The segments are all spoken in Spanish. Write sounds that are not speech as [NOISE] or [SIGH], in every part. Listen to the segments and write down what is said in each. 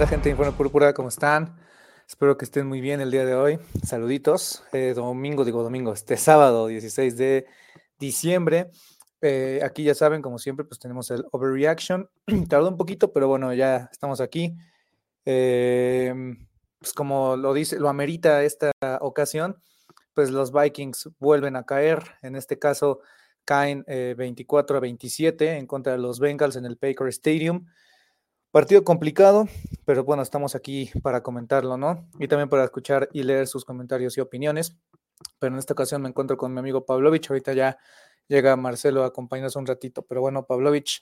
onda, gente de Informe Púrpura? ¿Cómo están? Espero que estén muy bien el día de hoy. Saluditos. Eh, domingo, digo domingo, este sábado 16 de diciembre. Eh, aquí ya saben, como siempre, pues tenemos el Overreaction. [CLEARS THROAT] Tardó un poquito, pero bueno, ya estamos aquí. Eh, pues como lo dice, lo amerita esta ocasión, pues los Vikings vuelven a caer. En este caso, caen eh, 24 a 27 en contra de los Bengals en el Baker Stadium. Partido complicado, pero bueno, estamos aquí para comentarlo, ¿no? Y también para escuchar y leer sus comentarios y opiniones. Pero en esta ocasión me encuentro con mi amigo Pavlovich. Ahorita ya llega Marcelo a acompañarnos un ratito. Pero bueno, Pavlovich,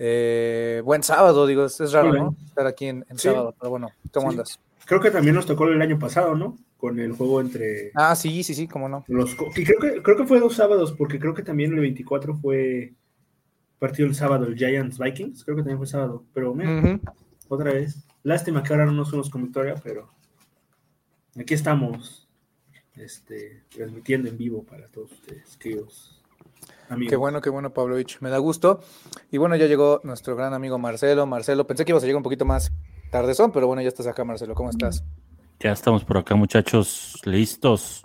eh, buen sábado, digo, es, raro. ¿no? Estar aquí en, en Sí. sábado, pero bueno, ¿cómo Sí. andas? Creo que también nos tocó el año pasado, ¿no? Con el juego entre Ah, sí, sí, sí, cómo no. los... que creo, que, creo que fue dos sábados, porque creo que también el 24 fue partido el sábado, el Giants Vikings, creo que también fue sábado, pero mira, otra vez. Lástima que ahora no nos fuimos con victoria, pero aquí estamos este, transmitiendo en vivo para todos ustedes, queridos amigos. Qué bueno, qué bueno, Pavlovich. Me da gusto. Y bueno, ya llegó nuestro gran amigo Marcelo. Marcelo, pensé que ibas a llegar un poquito más tardezón, pero bueno, ya estás acá, Marcelo. ¿Cómo estás? Ya estamos por acá, muchachos, listos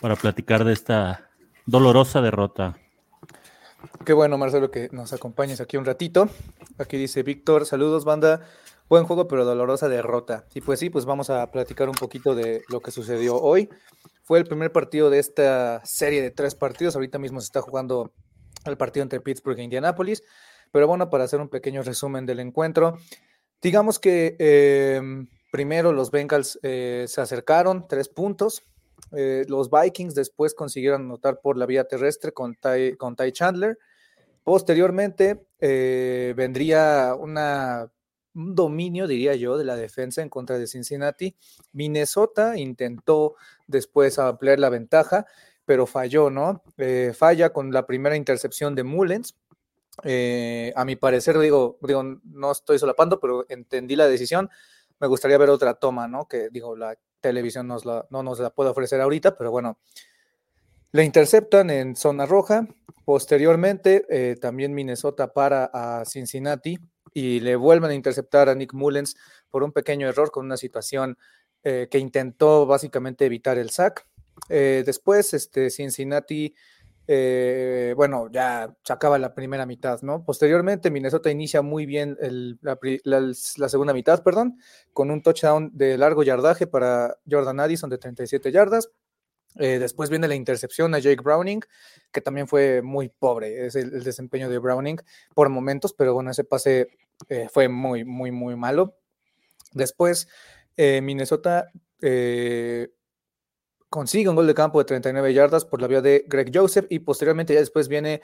para platicar de esta dolorosa derrota. Qué bueno, Marcelo, que nos acompañes aquí un ratito. Aquí dice Víctor, saludos, banda. Buen juego, pero dolorosa derrota. Y pues sí, pues vamos a platicar un poquito de lo que sucedió hoy. Fue el primer partido de esta serie de tres partidos. Ahorita mismo se está jugando el partido entre Pittsburgh e Indianapolis. Pero bueno, para hacer un pequeño resumen del encuentro, digamos que eh, primero los Bengals eh, se acercaron, tres puntos. Eh, los Vikings después consiguieron anotar por la vía terrestre con Ty, Chandler. Posteriormente eh, vendría una, un dominio, diría yo, de la defensa en contra de Cincinnati. Minnesota intentó después ampliar la ventaja, pero falló, ¿no? Eh, falla con la primera intercepción de Mullens. A mi parecer, digo, digo, no estoy solapando, pero entendí la decisión. Me gustaría ver otra toma, ¿no? Que digo, la televisión no nos la puede ofrecer ahorita, pero bueno, le interceptan en zona roja. Posteriormente, eh, también Minnesota para a Cincinnati y le vuelven a interceptar a Nick Mullens por un pequeño error con una situación eh, que intentó básicamente evitar el sack. Eh, después, este, Cincinnati, eh, bueno, ya se acaba la primera mitad, ¿no? Posteriormente, Minnesota inicia muy bien la, segunda mitad, perdón, con un touchdown de largo yardaje para Jordan Addison de 37 yardas. Eh, después viene la intercepción a Jake Browning, que también fue muy pobre, es el, desempeño de Browning por momentos, pero bueno, ese pase eh, fue muy, muy, muy malo. Después, Minnesota eh, consigue un gol de campo de 39 yardas por la vía de Greg Joseph y posteriormente ya después viene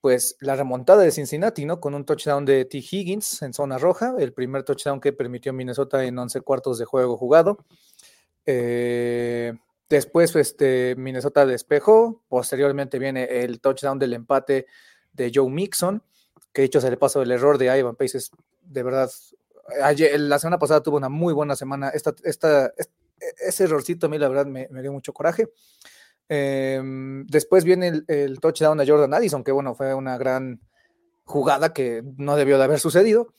pues la remontada de Cincinnati, ¿no? Con un touchdown de T. Higgins en zona roja, el primer touchdown que permitió Minnesota en 11 cuartos de juego jugado. Eh, después este, Minnesota despejó, posteriormente viene el touchdown del empate de Joe Mixon, que dicho se le pasó el error de Ivan Pace, es de verdad, la semana pasada tuvo una muy buena semana, esta, esta, ese errorcito a mí la verdad me, dio mucho coraje. Eh, después viene el, touchdown a Jordan Addison, que bueno, fue una gran jugada que no debió de haber sucedido.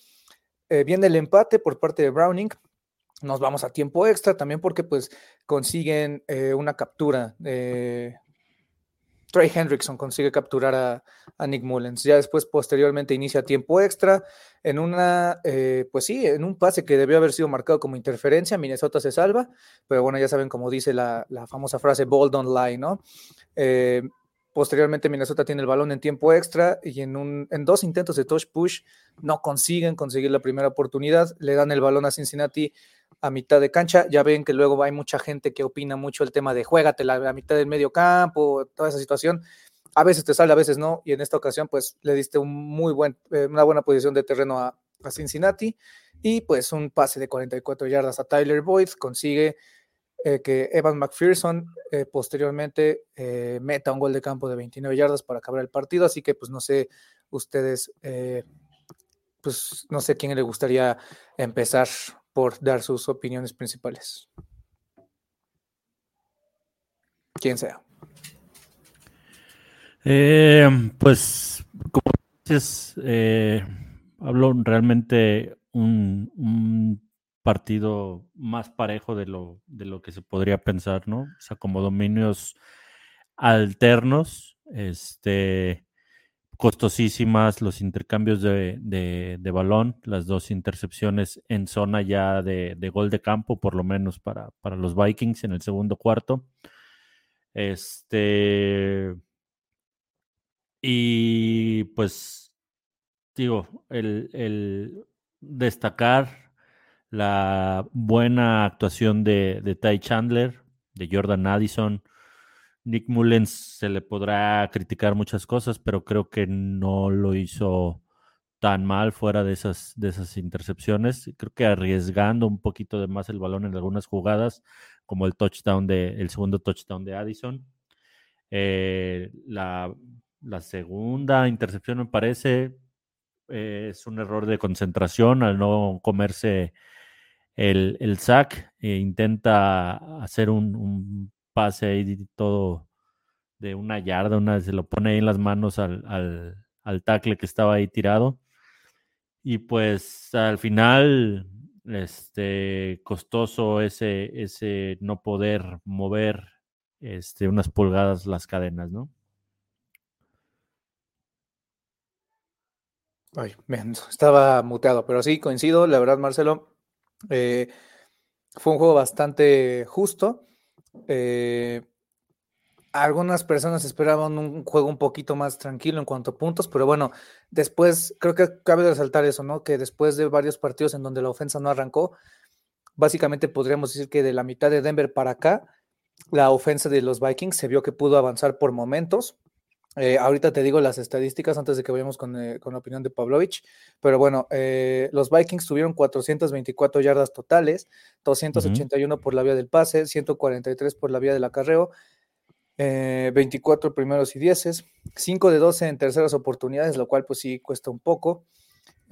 Eh, viene el empate por parte de Browning. Nos vamos a tiempo extra también porque pues consiguen eh, una captura. Eh, Trey Hendrickson consigue capturar a, Nick Mullens. Ya después, posteriormente, inicia tiempo extra en una, eh, pues sí, en un pase que debió haber sido marcado como interferencia. Minnesota se salva, pero bueno, ya saben cómo dice la, la famosa frase bold don't lie, ¿no? Eh, posteriormente, Minnesota tiene el balón en tiempo extra y en, un, en dos intentos de touch push no consiguen conseguir la primera oportunidad. Le dan el balón a Cincinnati a mitad de cancha. Ya ven que luego hay mucha gente que opina mucho el tema de juégatela a mitad del medio campo, toda esa situación. A veces te sale, a veces no. Y en esta ocasión, pues le diste muy eh, una buena posición de terreno a, a, Cincinnati. Y pues un pase de 44 yardas a Tyler Boyd consigue eh, que Evan McPherson eh, posteriormente eh, meta un gol de campo de 29 yardas para acabar el partido. Así que, pues no sé, ustedes, pues no sé quién le gustaría empezar por dar sus opiniones principales. Quien sea. Pues, como dices, hablo realmente un, partido más parejo de lo, de lo que se podría pensar, ¿no? O sea, como dominios alternos, este, costosísimas los intercambios de, de, de, balón, las dos intercepciones en zona ya de, de, gol de campo, por lo menos para, para los Vikings en el segundo cuarto. Este. Y pues, digo, el, el destacar la buena actuación de, de Ty Chandler, de Jordan Addison, Nick Mullens se le podrá criticar muchas cosas, pero creo que no lo hizo tan mal fuera de esas, de esas intercepciones. Creo que arriesgando un poquito de más el balón en algunas jugadas, como el touchdown de, el segundo touchdown de Addison. Eh, la, la, segunda intercepción me parece eh, es un error de concentración al no comerse el, el sack. E intenta hacer un, un pase ahí todo de una yarda, una se lo pone ahí en las manos al, al, al tackle que estaba ahí tirado. Y pues al final, este, costoso ese, ese no poder mover este, unas pulgadas las cadenas, ¿no? [LAUGHS] Estaba muteado, pero sí, coincido, la verdad, Marcelo, eh, fue un juego bastante justo. Eh, algunas personas esperaban un juego un poquito más tranquilo en cuanto a puntos, pero bueno, después creo que cabe resaltar eso, ¿no? Que después de varios partidos en donde la ofensa no arrancó, básicamente podríamos decir que de la mitad de Denver para acá, la ofensa de los Vikings se vio que pudo avanzar por momentos. Eh, ahorita te digo las estadísticas antes de que vayamos con, eh, con la opinión de Pavlovich, pero bueno, eh, los Vikings tuvieron 424 yardas totales, 281 uh -huh. por la vía del pase, 143 por la vía del acarreo, 24 primeros y dieces, 5 de 12 en terceras oportunidades, lo cual pues sí cuesta un poco.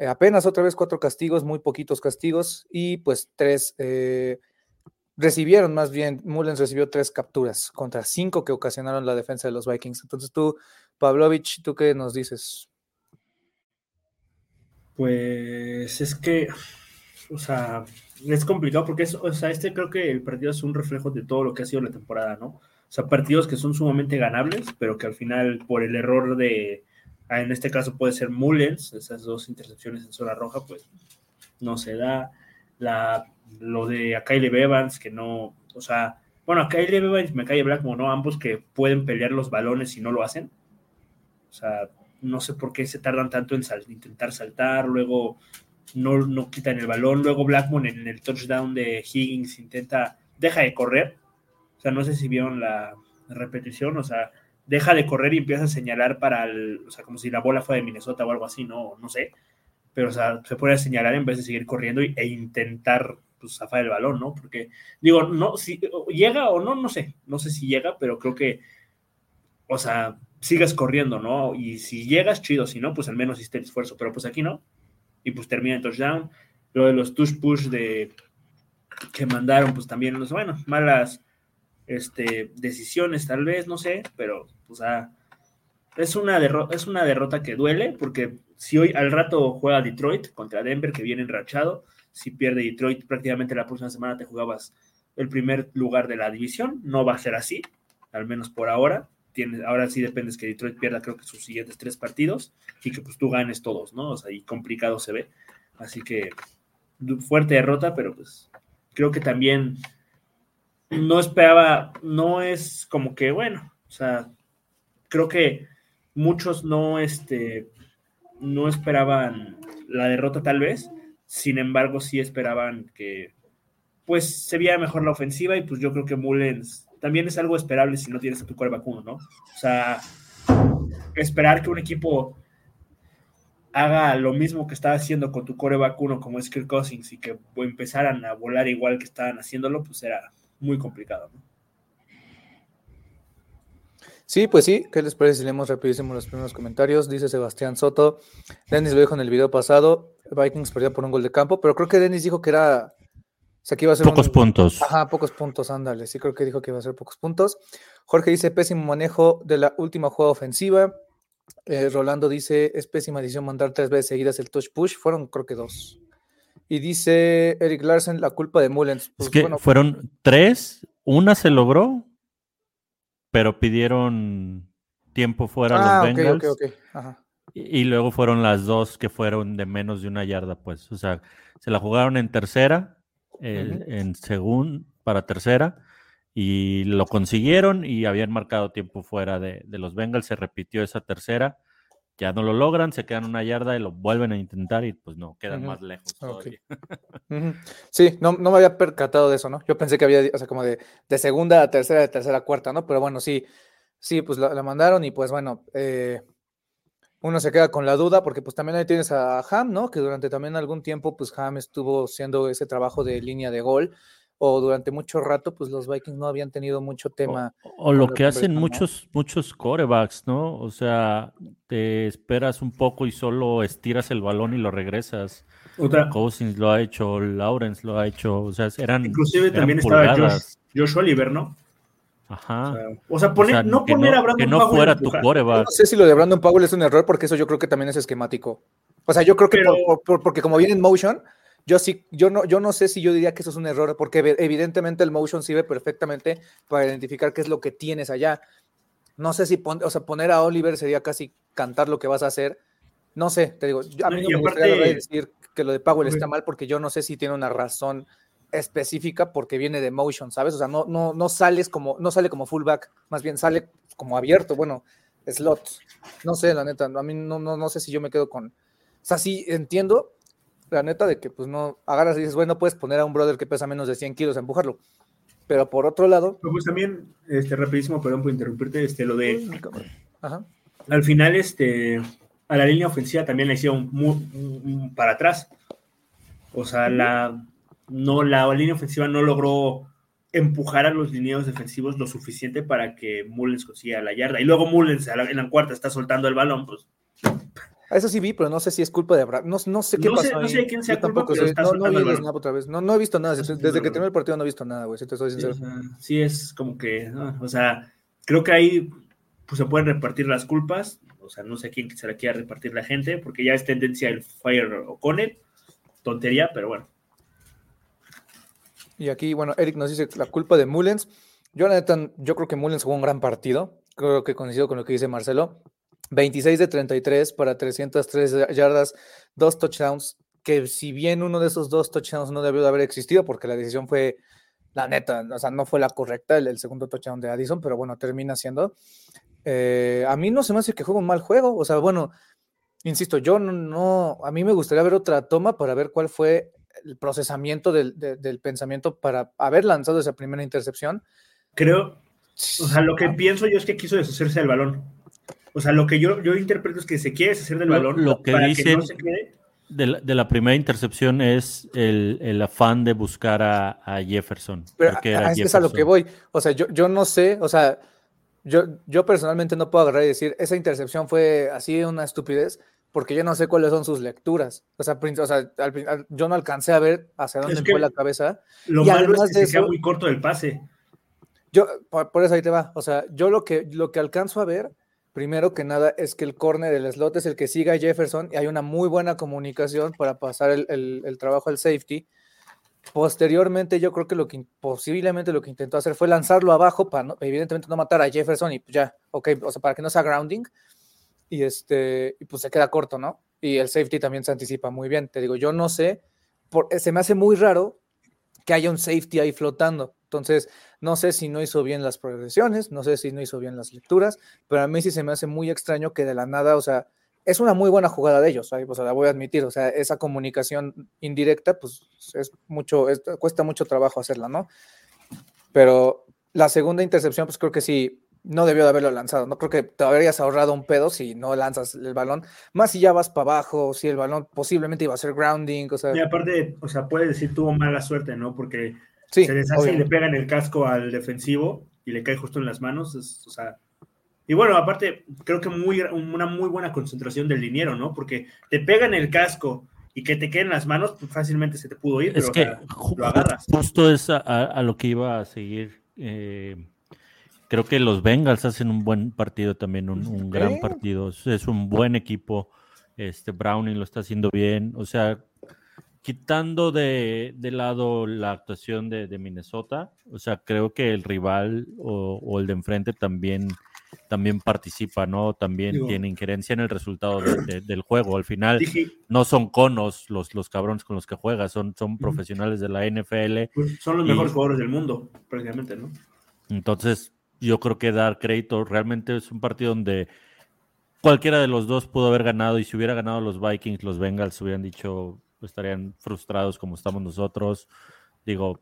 apenas otra vez cuatro castigos, muy poquitos castigos, y pues tres recibieron más bien, Mullens recibió tres capturas contra cinco que ocasionaron la defensa de los Vikings. Entonces tú, Pavlovich, ¿tú qué nos dices? Pues es que, o sea, es complicado porque es, o sea, este creo que el partido es un reflejo de todo lo que ha sido la temporada, ¿no? O sea, partidos que son sumamente ganables, pero que al final, por el error de, en este caso puede ser Mullens, esas dos intercepciones en zona roja, pues no se da. La lo de a Kyle que no, o sea, bueno, a Kyle Evans me cae Blackmore, ¿no? Ambos que pueden pelear los balones y no lo hacen. O sea, no sé por qué se tardan tanto en sal intentar saltar, luego no, no quitan el balón, luego Blackmon en el touchdown de Higgins intenta, deja de correr, o sea, no sé si vieron la repetición, o sea, deja de correr y empieza a señalar para el, o sea, como si la bola fuera de Minnesota o algo así, no, no sé, pero o sea, se puede señalar en vez de seguir corriendo e intentar pues, zafar el balón, ¿no? Porque, digo, no, si llega o no, no sé, no sé si llega, pero creo que, o sea, sigas corriendo, ¿no? Y si llegas, chido, si no, pues al menos hiciste el esfuerzo, pero pues aquí no. Y pues termina en touchdown. Lo de los touch push de que mandaron, pues también, no sé, bueno, malas este, decisiones tal vez, no sé, pero pues es, una es una derrota que duele, porque si hoy al rato juega Detroit contra Denver, que viene enrachado, si pierde Detroit, prácticamente la próxima semana te jugabas el primer lugar de la división. No va a ser así, al menos por ahora. Tienes, ahora sí dependes que Detroit pierda creo que sus siguientes tres partidos y que pues tú ganes todos, ¿no? O sea, y complicado se ve. Así que fuerte derrota, pero pues creo que también no esperaba, no es como que, bueno, o sea, creo que muchos no, este, no esperaban la derrota tal vez, sin embargo sí esperaban que pues se viera mejor la ofensiva y pues yo creo que Mullens también es algo esperable si no tienes a tu core vacuno, ¿no? O sea, esperar que un equipo haga lo mismo que estaba haciendo con tu core vacuno como es Kirk Cousins y que empezaran a volar igual que estaban haciéndolo, pues era muy complicado, ¿no? Sí, pues sí, ¿qué les parece si leemos rapidísimo los primeros comentarios? Dice Sebastián Soto, Dennis lo dijo en el video pasado, Vikings perdió por un gol de campo, pero creo que Dennis dijo que era, o sea, que iba a ser pocos puntos. Ajá, pocos puntos, ándale, sí creo que dijo que iba a ser pocos puntos. Jorge dice, pésimo manejo de la última jugada ofensiva. Eh, Rolando dice, es pésima decisión mandar tres veces seguidas el touch push, fueron creo que dos. Y dice Eric Larsen, la culpa de Mullens. Pues, es que fueron tres, una se logró, pero pidieron tiempo fuera a los ah, Bengals. Y, y, luego fueron las dos que fueron de menos de una yarda, pues. O sea, se la jugaron en tercera, en segunda, para tercera, y lo consiguieron y habían marcado tiempo fuera de, de, los Bengals. Se repitió esa tercera ya no lo logran, se quedan una yarda y lo vuelven a intentar y pues no, quedan más lejos. [LAUGHS] Sí, no, no, me había percatado de eso, ¿no? Yo pensé que había, o sea, como de, de segunda a tercera, de tercera a cuarta, ¿no? Pero bueno, sí, sí, pues la, mandaron y pues bueno, eh, uno se queda con la duda porque pues también ahí tienes a Ham, ¿no? Que durante también algún tiempo pues Ham estuvo haciendo ese trabajo de línea de gol o durante mucho rato, pues los Vikings no habían tenido mucho tema. O, lo que hacen muchos, muchos corebacks, ¿no? O sea, te esperas un poco y solo estiras el balón y lo regresas. Otra. Cousins lo ha hecho, Lawrence lo ha hecho, o sea, eran. Inclusive también estaba Josh, Oliver, ¿no? Ajá. O sea, poner, no poner a Brandon Que no fuera tu coreback. No sé si lo de Brandon Powell es un error, porque eso yo creo que también es esquemático. O sea, yo creo que porque como viene en motion, yo sí, yo no, yo no sé si yo diría que eso es un error, porque evidentemente el motion sirve perfectamente para identificar qué es lo que tienes allá. No sé si o sea, poner a Oliver sería casi cantar lo que vas a hacer. No sé, te digo, a mí no me gustaría decir que lo de Powell está mal porque yo no sé si tiene una razón específica porque viene de motion, ¿sabes? O sea, no, no, no sales como, no sale como fullback, más bien sale como abierto, bueno, slot. No sé, la neta, a mí no, no, no sé si yo me quedo con. O sea, sí entiendo la neta, de que pues no agarras y dices, bueno, puedes poner a un brother que pesa menos de 100 kilos a empujarlo. Pero por otro lado. Pues también, este, rapidísimo, perdón por interrumpirte, este, lo de. Al final, este, a la línea ofensiva también le hicieron muy, para atrás. O sea, la, no, la línea ofensiva no logró empujar a los lineados defensivos lo suficiente para que Mullens consiga la yarda. Y luego Mullens en la cuarta está soltando el balón, pues eso sí vi, pero no sé si es culpa de Abraham. No, no sé qué no pasó. Sé, no sé quién sea culpa, pero no, no vi nada otra vez. No, no he visto nada. Desde, que terminó el partido no he visto nada, güey. Si te soy sincero. Sí, es como que. o sea, creo que ahí pues, se pueden repartir las culpas. O sea, no sé quién se la quiera repartir la gente, porque ya es tendencia el Fire o O'Connell. Tontería, pero bueno. Y aquí, bueno, Eric nos dice la culpa de Mullens. Yo, la neta, yo creo que Mullens jugó un gran partido. Creo que coincido con lo que dice Marcelo. 26 de 33 para 303 yardas, dos touchdowns, que si bien uno de esos dos touchdowns no debió de haber existido porque la decisión fue, la neta, o sea, no fue la correcta, el, segundo touchdown de Addison, pero bueno, termina siendo. Eh, a mí no se me hace que juegue un mal juego, o sea, bueno, insisto, yo no, a mí me gustaría ver otra toma para ver cuál fue el procesamiento del, del pensamiento para haber lanzado esa primera intercepción. Creo, o sea, lo que pienso yo es que quiso deshacerse del balón. O sea, lo que yo, yo interpreto es que se quiere hacer del balón. Lo, que dicen de, la, primera intercepción es el, afán de buscar a, Jefferson. Pero es a lo que voy. O sea, yo, yo no sé, o sea, yo, yo personalmente no puedo agarrar y decir, esa intercepción fue así una estupidez, porque yo no sé cuáles son sus lecturas. O sea, o sea yo no alcancé a ver hacia dónde fue la cabeza. Lo malo es que se muy corto del pase. Yo, por, por, eso ahí te va. O sea, yo lo que, lo que alcanzo a ver Primero que nada es que el corner, el slot es el que siga a Jefferson y hay una muy buena comunicación para pasar el, trabajo al safety. posteriormente yo creo que lo que posiblemente lo que intentó hacer fue lanzarlo abajo para no, evidentemente no matar a Jefferson y ya, ok, o sea, para que no sea grounding y este, pues se queda corto, ¿no? Y el safety también se anticipa muy bien. Te digo, yo no sé, por, se me hace muy raro que haya un safety ahí flotando. Entonces, no sé si no hizo bien las progresiones, no sé si no hizo bien las lecturas, pero a mí sí se me hace muy extraño que de la nada, o sea, es una muy buena jugada de ellos, o sea, la voy a admitir, o sea, esa comunicación indirecta, pues es mucho, cuesta mucho trabajo hacerla, ¿no? Pero la segunda intercepción, pues creo que sí, no debió de haberlo lanzado, no creo que te habrías ahorrado un pedo si no lanzas el balón, más si ya vas para abajo, si el balón posiblemente iba a ser grounding, o sea. Y aparte, o sea, puede decir tuvo mala suerte, ¿no? Porque se deshace y le pega en el casco al defensivo y le cae justo en las manos. o sea, y bueno, aparte, creo que muy, una muy buena concentración del dinero, ¿no? Porque te pega en el casco y que te queden las manos, pues fácilmente se te pudo ir, es que lo agarras. Justo es a, lo que iba a seguir. Eh, creo que los Bengals hacen un buen partido también, un, gran partido. Es un buen equipo. Este Browning lo está haciendo bien. O sea, quitando de, lado la actuación de, Minnesota, o sea, creo que el rival o, el de enfrente también, también participa, ¿no? También tiene injerencia en el resultado del juego. Al final, no son conos los, los cabrones con los que juega, son, son profesionales de la NFL. Pues son los mejores jugadores del mundo, prácticamente, ¿no? Entonces, yo creo que dar crédito, realmente es un partido donde cualquiera de los dos pudo haber ganado y si hubiera ganado los Vikings, los Bengals hubieran dicho, estarían frustrados como estamos nosotros. Digo,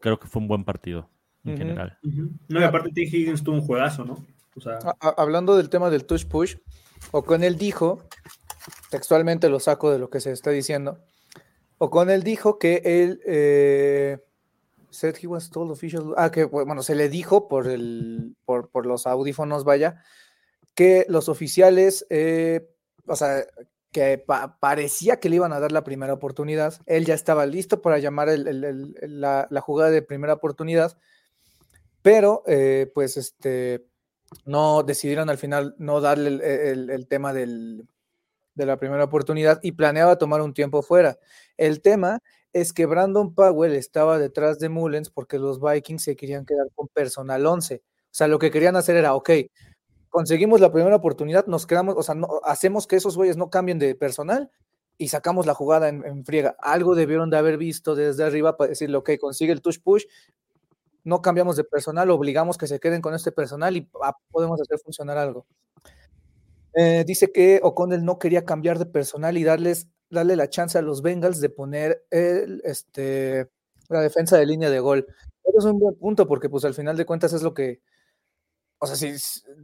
creo que fue un buen partido en general. No, y aparte T. Higgins tuvo un juegazo, ¿no? hablando del tema del touch push, o con él dijo, textualmente lo saco de lo que se está diciendo, o con él dijo que él eh, said he was told official, ah, que bueno, se le dijo por el, por, por los audífonos, vaya, que los oficiales, eh, o sea, que parecía que le iban a dar la primera oportunidad. Él ya estaba listo para llamar la, jugada de primera oportunidad, pero eh, pues este, no decidieron al final no darle el, tema de la primera oportunidad y planeaba tomar un tiempo fuera. El tema es que Brandon Powell estaba detrás de Mullens porque los Vikings se querían quedar con personal 11. O sea, lo que querían hacer era, ok, conseguimos la primera oportunidad, nos quedamos, o sea, hacemos que esos güeyes no cambien de personal y sacamos la jugada en, friega. Algo debieron de haber visto desde arriba para decirle, ok, consigue el touch push, no cambiamos de personal, obligamos que se queden con este personal y ah, podemos hacer funcionar algo. Eh, dice que O'Connell no quería cambiar de personal y darles, darle la chance a los Bengals de poner el, este, la defensa de línea de gol. Eso es un buen punto porque pues al final de cuentas es lo que, o sea, si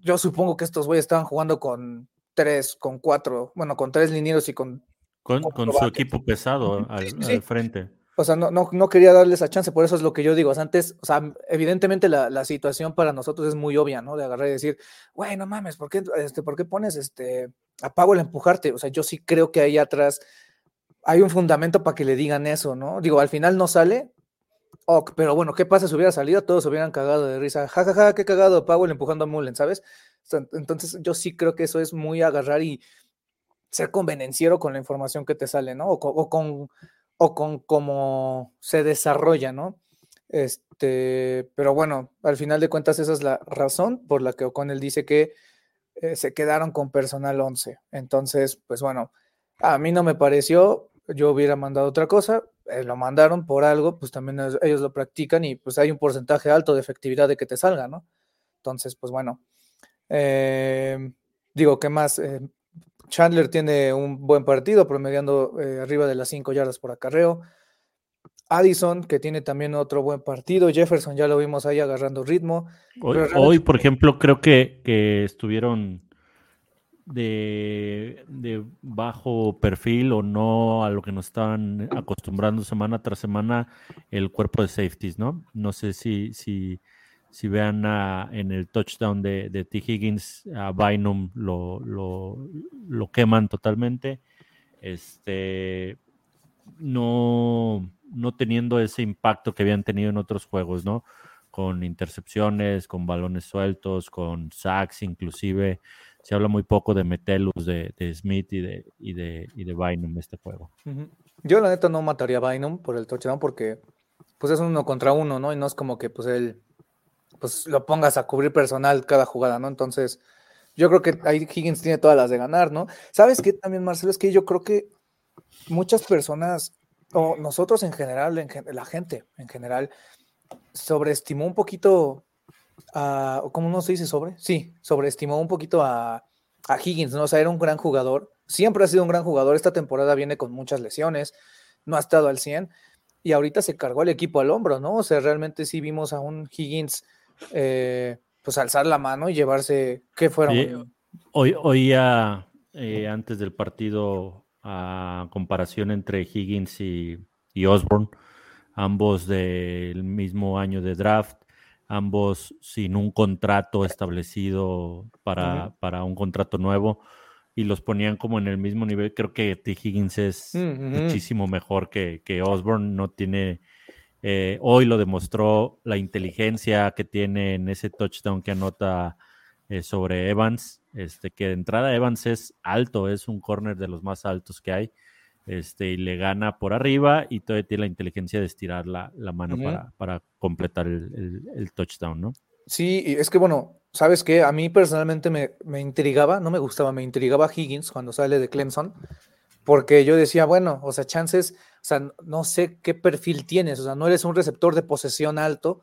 yo supongo que estos güeyes estaban jugando con tres, con cuatro, bueno, con tres linieros y con. Con, su equipo pesado al, frente. O sea, no, no, no, quería darle esa chance, por eso es lo que yo digo. antes, o sea, evidentemente la, la, situación para nosotros es muy obvia, ¿no? De agarrar y decir, güey, no mames, ¿por qué, este, ¿por qué pones este, a Powell a empujarte? O sea, yo sí creo que ahí atrás hay un fundamento para que le digan eso, ¿no? Digo, al final no sale, pero bueno, ¿qué pasa si hubiera salido? Todos se hubieran cagado de risa. Ja, ja, ja, qué cagado, Powell empujando a Mullen, ¿sabes? Entonces yo sí creo que eso es muy agarrar y ser convenenciero con la información que te sale, ¿no? O, con, o con cómo se desarrolla, ¿no? Este, pero bueno, al final de cuentas esa es la razón por la que O'Connell dice que eh, se quedaron con personal 11. Entonces, pues bueno, a mí no me pareció, yo hubiera mandado otra cosa, eh, lo mandaron por algo, pues también ellos lo practican y pues hay un porcentaje alto de efectividad de que te salga, ¿no? Entonces, pues bueno, em, digo, ¿qué más? Eh, Chandler tiene un buen partido, promediando arriba de las 5 yardas por acarreo. Addison, que tiene también otro buen partido. Jefferson, ya lo vimos ahí agarrando ritmo. Hoy, por ejemplo, creo que, que estuvieron de, bajo perfil o no a lo que nos estaban acostumbrando semana tras semana el cuerpo de safeties, ¿no? No sé si, si, si vean en el touchdown de, de T. Higgins, a Bynum lo, lo, queman totalmente. Este, no, no teniendo ese impacto que habían tenido en otros juegos, ¿no? Con intercepciones, con balones sueltos, con sacks inclusive se habla muy poco de Metelus, de, Smith y de, y de, y de Bynum este juego. Yo la neta no mataría a Bynum por el touchdown porque pues es uno contra uno, ¿no? Y no es como que pues él pues lo pongas a cubrir personal cada jugada, ¿no? Entonces, yo creo que ahí Higgins tiene todas las de ganar, ¿no? ¿Sabes qué también, Marcelo? Es que yo creo que muchas personas, o nosotros en general, la gente en general, sobreestimó un poquito a, ¿cómo no se dice sobre? Sí, sobreestimó un poquito a, Higgins, ¿no? O sea, era un gran jugador, siempre ha sido un gran jugador, esta temporada viene con muchas lesiones, no ha estado al 100 y ahorita se cargó el equipo al hombro, ¿no? O sea, realmente sí vimos a un Higgins eh, pues alzar la mano y llevarse, ¿qué fueron? hoy, oía eh, antes del partido a comparación entre Higgins y, y Osborne, ambos del mismo año de draft, ambos sin un contrato establecido para, para un contrato nuevo y los ponían como en el mismo nivel. Creo que T. Higgins es muchísimo mejor que, que Osborne, no tiene eh, hoy lo demostró la inteligencia que tiene en ese touchdown que anota eh, sobre Evans. Este, que de entrada Evans es alto, es un corner de los más altos que hay. Este, y le gana por arriba y todavía tiene la inteligencia de estirar la, mano para, completar el, touchdown, ¿no? Sí, es que bueno, ¿sabes qué? A mí personalmente me, me, intrigaba, no me gustaba, me intrigaba Higgins cuando sale de Clemson, porque yo decía, bueno, o sea, chances, o sea, no sé qué perfil tienes, o sea, no eres un receptor de posesión alto,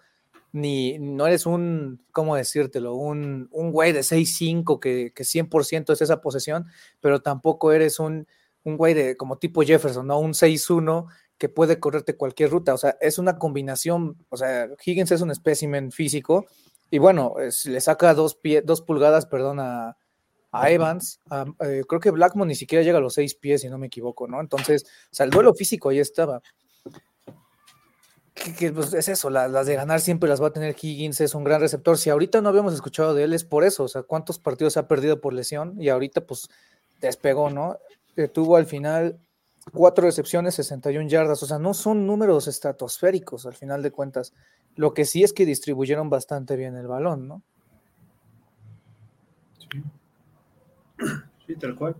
ni no eres un, ¿cómo decírtelo? Un, un güey de 6'5 que, que 100% es esa posesión, pero tampoco eres un, un güey de como tipo Jefferson, ¿no? Un 6'1 que puede correrte cualquier ruta, o sea, es una combinación, o sea, Higgins es un espécimen físico y bueno, le saca dos, pie, dos pulgadas, perdón, a, a Evans. Eh, creo que Blackmon ni siquiera llega a los seis pies, si no me equivoco, ¿no? Entonces, o sea, el duelo físico ahí estaba. Que, pues, es eso, las de ganar siempre las va a tener Higgins, es un gran receptor. Si ahorita no habíamos escuchado de él, es por eso, o sea, cuántos partidos ha perdido por lesión y ahorita pues despegó, ¿no? Eh, tuvo al final cuatro recepciones, 61 yardas, o sea, no son números estratosféricos al final de cuentas. Lo que sí es que distribuyeron bastante bien el balón, ¿no? Sí. Sí, tal cual.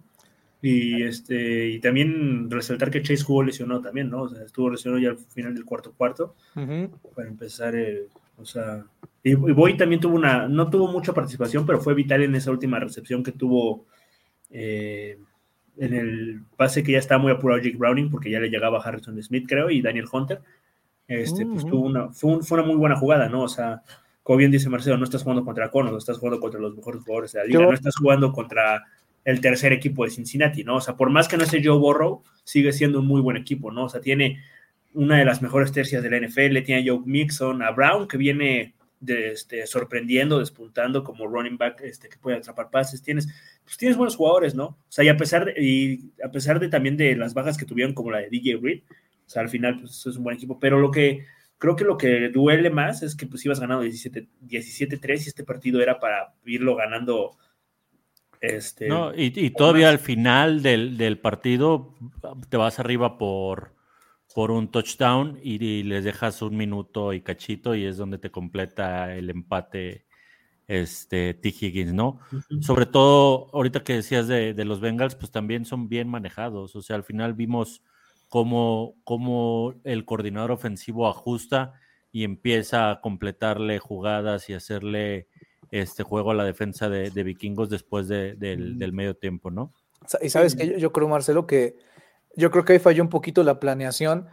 Y este, y también resaltar que Chase jugó lesionado también, ¿no? O sea, estuvo lesionado ya al final del cuarto cuarto. Para empezar el. O sea. Y, Boy también tuvo una. No tuvo mucha participación, pero fue vital en esa última recepción que tuvo. Eh, en el pase que ya estaba muy apurado Jake Browning, porque ya le llegaba Harrison Smith, creo, y Daniel Hunter. Este, pues tuvo una, fue, fue, una muy buena jugada, ¿no? O sea, como bien dice Marcelo, no estás jugando contra Conos, estás jugando contra los mejores jugadores de la liga, no estás jugando contra el tercer equipo de Cincinnati, ¿no? O sea, por más que no esté Joe Burrow, sigue siendo un muy buen equipo, ¿no? O sea, tiene una de las mejores tercias de la NFL, tiene a Joe Mixon, a Brown, que viene de, este, sorprendiendo, despuntando como running back este, que puede atrapar pases, tienes, pues tienes buenos jugadores, ¿no? O sea, y a pesar de, y a pesar de también de las bajas que tuvieron como la de DJ Reed, o sea, al final pues, es un buen equipo, pero lo que Creo que lo que duele más es que pues ibas ganando 17-3 y este partido era para irlo ganando. Este, no, y, todavía al final del, partido te vas arriba por, por un touchdown y, les dejas un minuto y cachito y es donde te completa el empate este T. Higgins, ¿no? Sobre todo ahorita que decías de, de, los Bengals, pues también son bien manejados. O sea, al final vimos cómo, el coordinador ofensivo ajusta y empieza a completarle jugadas y hacerle este juego a la defensa de, vikingos después del, medio tiempo, ¿no? Y sabes que yo, creo, Marcelo, que yo creo que ahí falló un poquito la planeación.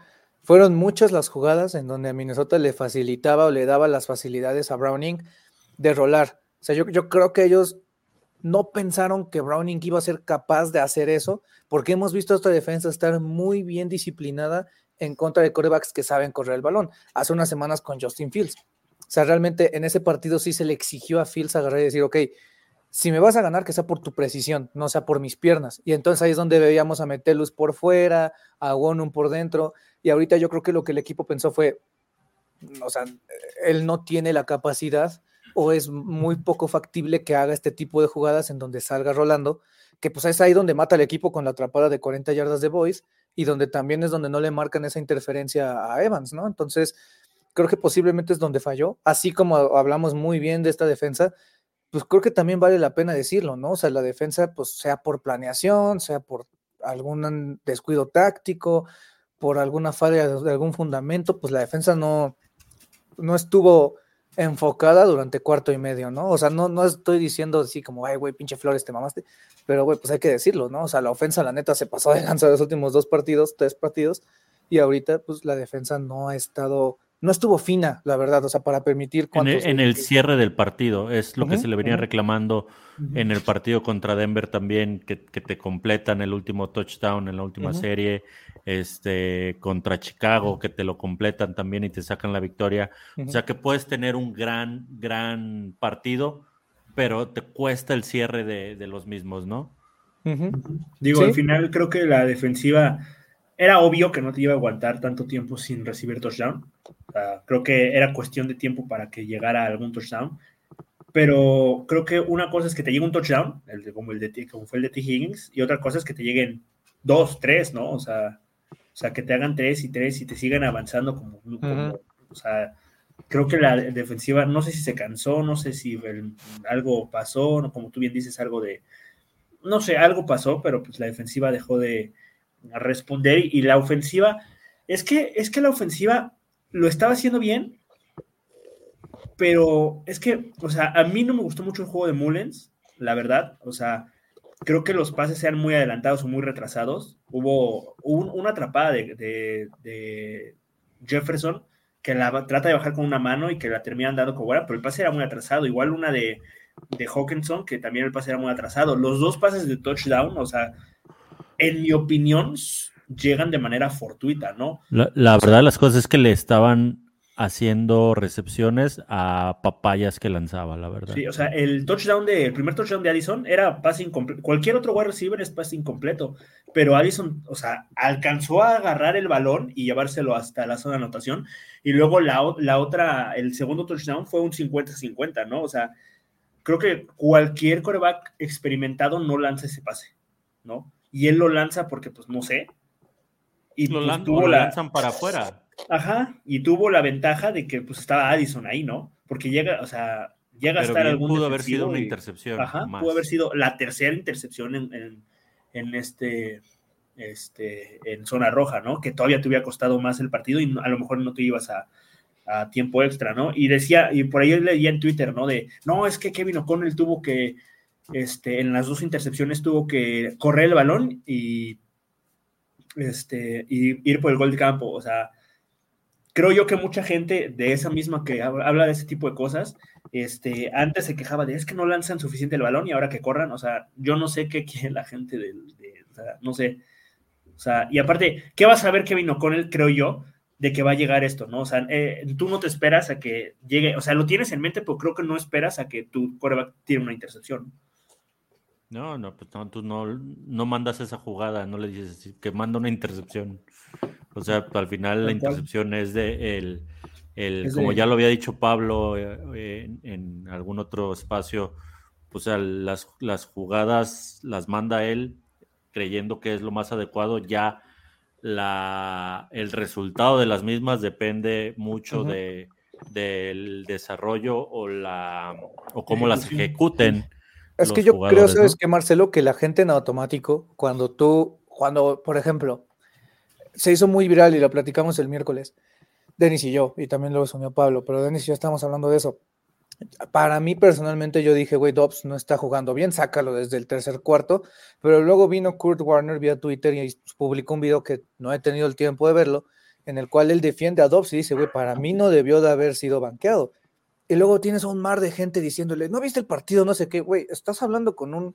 Fueron muchas las jugadas en donde a Minnesota le facilitaba o le daba las facilidades a Browning de rolar. O sea, yo, yo creo que ellos no pensaron que Browning iba a ser capaz de hacer eso, porque hemos visto a esta defensa estar muy bien disciplinada en contra de corebacks que saben correr el balón. Hace unas semanas con Justin Fields. Sea, realmente en ese partido sí se le exigió a Fields agarrar y decir, ok, si me vas a ganar, que sea por tu precisión, no sea por mis piernas. Y entonces ahí es donde veíamos a Metelus por fuera, a Wonum por dentro. Y ahorita yo creo que lo que el equipo pensó fue, o sea, él no tiene la capacidad o es muy poco factible que haga este tipo de jugadas en donde salga rolando, que pues es ahí donde mata al equipo con la atrapada de 40 yardas de Boys y donde también es donde no le marcan esa interferencia a Evans, ¿no? Entonces, creo que posiblemente es donde falló, así como hablamos muy bien de esta defensa, pues creo que también vale la pena decirlo, ¿no? O sea, la defensa, pues sea por planeación, sea por algún descuido táctico, por alguna falla de algún fundamento, pues la defensa no, no estuvo enfocada durante cuarto y medio, ¿no? O sea, no, no estoy diciendo así como, ay, güey, pinche Flores, te mamaste, pero, güey, pues hay que decirlo, ¿no? O sea, la ofensa, la neta, se pasó de lanza los últimos dos partidos, tres partidos, y ahorita, pues la defensa no ha estado, no estuvo fina, la verdad, o sea, para permitir... En el, cuántos- en el cierre del partido, es lo que se le venía reclamando en el partido contra Denver también, que, que te completan el último touchdown en la última serie, este, contra Chicago, que te lo completan también y te sacan la victoria. O sea que puedes tener un gran, gran partido, pero te cuesta el cierre de, de los mismos, ¿no? Digo, Sí. al final creo que la defensiva era obvio que no te iba a aguantar tanto tiempo sin recibir touchdown. O sea, creo que era cuestión de tiempo para que llegara algún touchdown. Pero creo que una cosa es que te llegue un touchdown, el de, como, el de, como fue el de T. Higgins, y otra cosa es que te lleguen dos, tres, ¿no? O sea, o sea que te hagan tres y tres y te sigan avanzando como, como- Ujú. o sea, creo que la defensiva, no sé si se cansó, no sé si el- algo pasó, no, como tú bien dices, algo de, no sé, algo pasó, pero pues la defensiva dejó de responder y la ofensiva, es que, es que la ofensiva lo estaba haciendo bien, pero es que, o sea, a mí no me gustó mucho el juego de Mullens, la verdad, o sea, creo que los pases sean muy adelantados o muy retrasados. Hubo un- una atrapada de, Jefferson que la trata de bajar con una mano y que la terminan dando como buena, pero el pase era muy atrasado. Igual una de, de Hawkinson, que también el pase era muy atrasado. Los dos pases de touchdown, o sea, en mi opinión, llegan de manera fortuita, ¿no? La, la verdad de las cosas es que le estaban haciendo recepciones a papayas que lanzaba, la verdad. Sí, o sea, el touchdown de, el primer touchdown de Addison era pase incompleto. Cualquier otro wide receiver es pase incompleto, pero Addison, o sea, alcanzó a agarrar el balón y llevárselo hasta la zona de anotación. Y luego la, la otra, el segundo touchdown fue un 50-50, ¿no? O sea, creo que cualquier coreback experimentado no lanza ese pase, ¿no? Y él lo lanza porque, pues, no sé. Y lo, pues, lan- tuvo lo la, lanzan para afuera. Ajá, y tuvo la ventaja de que pues estaba Addison ahí, ¿no? Porque llega, o sea, llega a estar algún pudo haber sido una intercepción. Ajá, más. pudo haber sido la tercera intercepción en, en, en este, este, en zona roja, ¿no? Que todavía te hubiera costado más el partido y a lo mejor no te ibas a, a tiempo extra, ¿no? Y decía, y por ahí leía en Twitter, ¿no? De, no, es que Kevin O'Connell tuvo que, este, en las dos intercepciones tuvo que correr el balón y, este, y ir por el gol de campo, o sea, creo yo que mucha gente de esa misma que hab- habla de ese tipo de cosas, este, antes se quejaba de es que no lanzan suficiente el balón y ahora que corran, o sea, yo no sé qué quiere la gente de, o sea, no sé, o sea, y aparte, ¿qué vas a ver Kevin O'Connell, creo yo, de que va a llegar esto, ¿no? O sea, eh, tú no te esperas a que llegue, o sea, lo tienes en mente, pero creo que no esperas a que tu coreback tire una intercepción. No, no, pues no, tú no, no mandas esa jugada, no le dices que manda una intercepción. O sea, al final la intercepción es de el, el Es como de- ya lo había dicho Pablo eh, en, en algún otro espacio, pues a las, las jugadas las manda él creyendo que es lo más adecuado, ya la, el resultado de las mismas depende mucho de, del desarrollo o la o cómo las ejecuten. Es que yo creo, ¿sabes ¿no? que Marcelo? Que la gente en automático, cuando tú, cuando, por ejemplo, se hizo muy viral y lo platicamos el miércoles, Denis y yo, y también lo asumió Pablo, pero Denis y yo estamos hablando de eso. Para mí personalmente yo dije, güey, Dobbs no está jugando bien, sácalo desde el tercer cuarto, pero luego vino Kurt Warner vía Twitter y publicó un video que no he tenido el tiempo de verlo, en el cual él defiende a Dobbs y dice, güey, para mí no debió de haber sido banqueado. Y luego tienes a un mar de gente diciéndole, no viste el partido, no sé qué, güey, estás hablando con un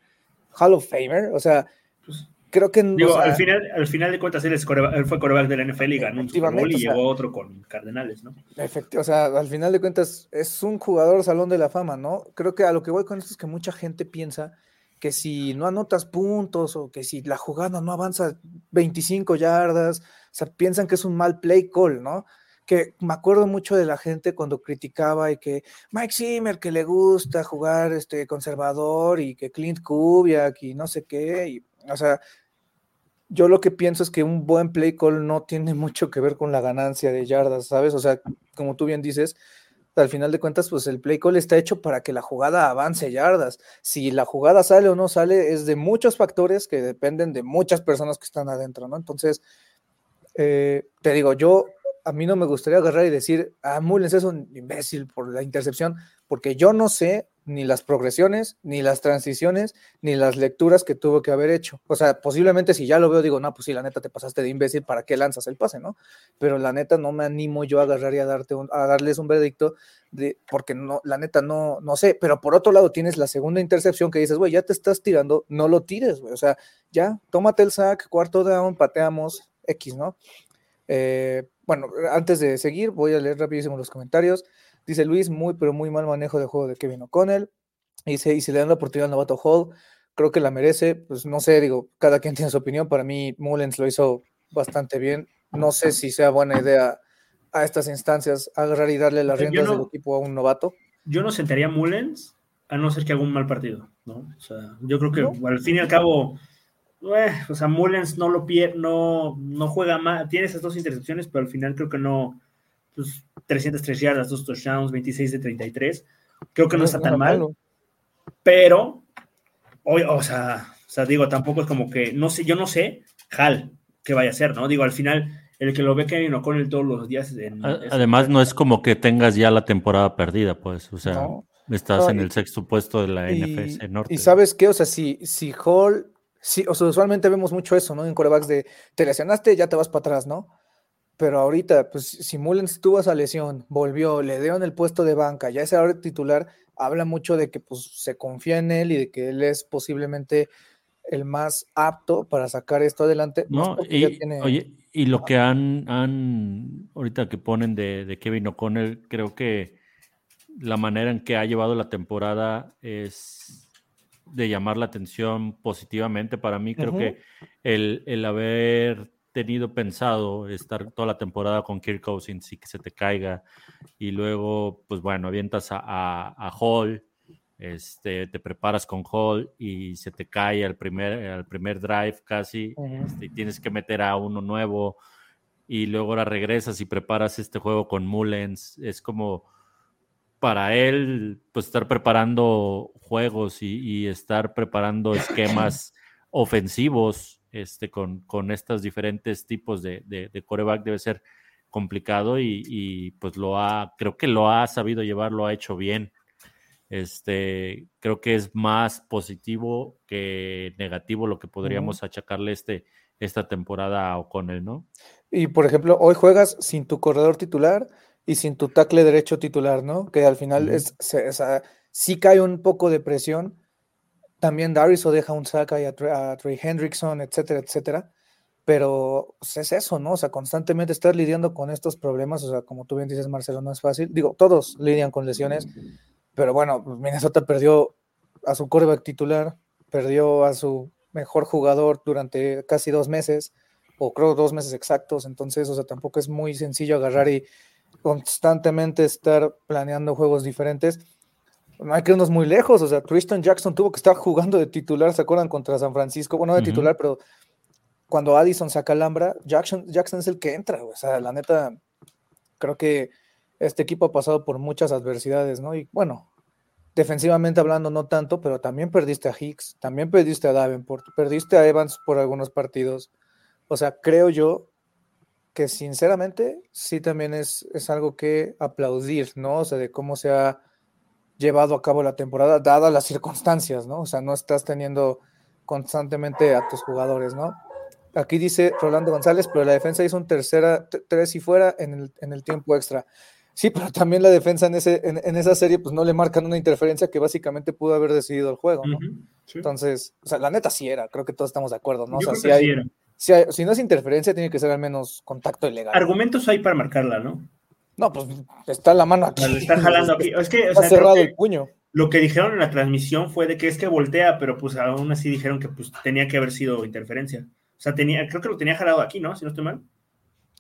Hall of Famer, o sea, Pues, creo que... Digo, o sea, al, final, al final de cuentas, él, es coreback- él fue coreback de la NFL y ganó un Super Bowl Efectivamente, y o sea- llegó otro con Cardenales, ¿no? Efecti- o sea, al final de cuentas es un jugador salón de la fama, ¿no? Creo que a lo que voy con esto es que mucha gente piensa que si no anotas puntos o que si la jugada no avanza 25 yardas, o sea, piensan que es un mal play call, ¿no? Que me acuerdo mucho de la gente cuando criticaba y que Mike Zimmer que le gusta jugar este conservador y que Clint Kubiak y no sé qué, y, o sea, yo lo que pienso es que un buen play call no tiene [LAUGHS] mucho que ver con la ganancia de yardas, ¿sabes? O sea, como tú bien dices, al final de cuentas, pues el play call está hecho para que la jugada avance yardas. Si la jugada sale o no sale, es de muchos factores que dependen de muchas personas que están adentro, ¿no? Entonces, eh, te digo, yo a mí no me gustaría agarrar y decir, ah, Mullens es un imbécil por la intercepción, porque yo no sé ni las progresiones, ni las transiciones, ni las lecturas que tuvo que haber hecho. O sea, posiblemente si ya lo veo, digo, no, pues sí, la neta te pasaste de imbécil, ¿para qué lanzas el pase, no? Pero la neta no me animo yo a agarrar y a, darte a darles un veredicto, de, porque no, la neta no, no sé. Pero por otro lado, tienes la segunda intercepción que dices, güey, ya te estás tirando, no lo tires, güey. O sea, ya, tómate el sack, cuarto down, pateamos, X, ¿no? Eh, bueno, antes de seguir, voy a leer rapidísimo los comentarios. Dice Luis, muy, pero muy mal manejo de juego de Kevin O'Connell. Dice, y si le dan la oportunidad al novato Hall, creo que la merece. Pues no sé, digo, cada quien [LAUGHS] tiene su opinión. Para mí, Mullens lo hizo bastante bien. No sé si sea buena idea a estas instancias agarrar y darle las riendas del equipo a un novato. Yo no sentaría Mullens a no ser que haga un mal partido, ¿no? O sea, yo creo que al fin y al cabo, eh, o sea, Mullens no lo pierde, no, no juega mal, tiene esas dos intercepciones, pero al final creo que no, pues, 303 yardas, dos touchdowns, 26 de 33. Creo que no, está tan mal. Pero, hoy, o, sea, o sea, digo, tampoco es como que, no sé, yo no sé, Hal, qué vaya a ser, ¿no? Digo, al final, el que lo ve Kevin O'Connell todos los días. Además, no es como que tengas ya la temporada perdida, pues, o sea, estás en el sexto puesto de la NFC Norte. Y sabes qué, o sea, si, si Hall, si, o sea, usualmente vemos mucho eso, ¿no? En corebacks de, te lesionaste, ya te vas para atrás, ¿no? Pero ahorita, pues si Mullens tuvo esa lesión, volvió, le dieron el puesto de banca, ya es ahora titular, habla mucho de que pues, se confía en él y de que él es posiblemente el más apto para sacar esto adelante. No, y, oye, y lo que han, han ahorita que ponen de, de Kevin O'Connell, creo que la manera en que ha llevado la temporada es de llamar la atención positivamente para mí. Creo que el, el haber tenido pensado estar toda la temporada con Kirk Cousins y que se te caiga y luego, pues bueno, avientas a, a, Hall, este, te preparas con Hall y se te cae al primer, al primer drive casi este, y tienes que meter a uno nuevo y luego ahora regresas y preparas este juego con Mullens. Es como para él, pues estar preparando juegos y, y estar preparando esquemas [CLEARS THROAT] ofensivos este, con, con estos diferentes tipos de, de, coreback debe ser complicado y, pues lo ha, creo que lo ha sabido llevar, lo ha hecho bien. Este, creo que es más positivo que negativo lo que podríamos achacarle este, esta temporada a O'Connell, ¿no? Y por ejemplo, hoy juegas sin tu corredor titular y sin tu tackle derecho titular, ¿no? Que al final es, sí cae un poco de presión también Darius o deja un sack ahí a, Trey Hendrickson, etcétera, etcétera. Pero pues, es eso, ¿no? O sea, constantemente estar lidiando con estos problemas, o sea, como tú bien dices, Marcelo, no es fácil. Digo, todos lidian con lesiones, pero bueno, pues, Minnesota perdió a su quarterback titular, perdió a su mejor jugador durante casi dos meses, o creo dos meses exactos, entonces, o sea, tampoco es muy sencillo agarrar y constantemente estar planeando juegos diferentes no hay que irnos muy lejos, o sea, Tristan Jackson tuvo que estar jugando de titular, ¿se acuerdan? Contra San Francisco, bueno, de titular, pero cuando Addison saca Alhambra, Jackson, Jackson es el que entra, o sea, la neta, creo que este equipo ha pasado por muchas adversidades, ¿no? Y bueno, defensivamente hablando no tanto, pero también perdiste a Hicks, también perdiste a Davenport, perdiste a Evans por algunos partidos, o sea, creo yo que sinceramente sí también es, es algo que aplaudir, ¿no? O sea, de cómo se ha llevado a cabo la temporada, dadas las circunstancias, ¿no? O sea, no estás teniendo constantemente a tus jugadores, ¿no? Aquí dice Rolando González, pero la defensa hizo un tercera, tres y fuera en el, en el tiempo extra. Sí, pero también la defensa en, ese, en, esa serie, pues no le marcan una interferencia que básicamente pudo haber decidido el juego, ¿no? Entonces, o sea, la neta sí era, creo que todos estamos de acuerdo, ¿no? o sea, si, hay, si, si, no es interferencia, tiene que ser al menos contacto ilegal. Argumentos hay para marcarla, ¿no? No, pues está la mano aquí. está jalando aquí. Es que, está cerrado el puño. Lo que dijeron en la transmisión fue de que es que voltea, pero pues aún así dijeron que pues tenía que haber sido interferencia. O sea, tenía, creo que lo tenía jalado aquí, ¿no? Si no estoy mal.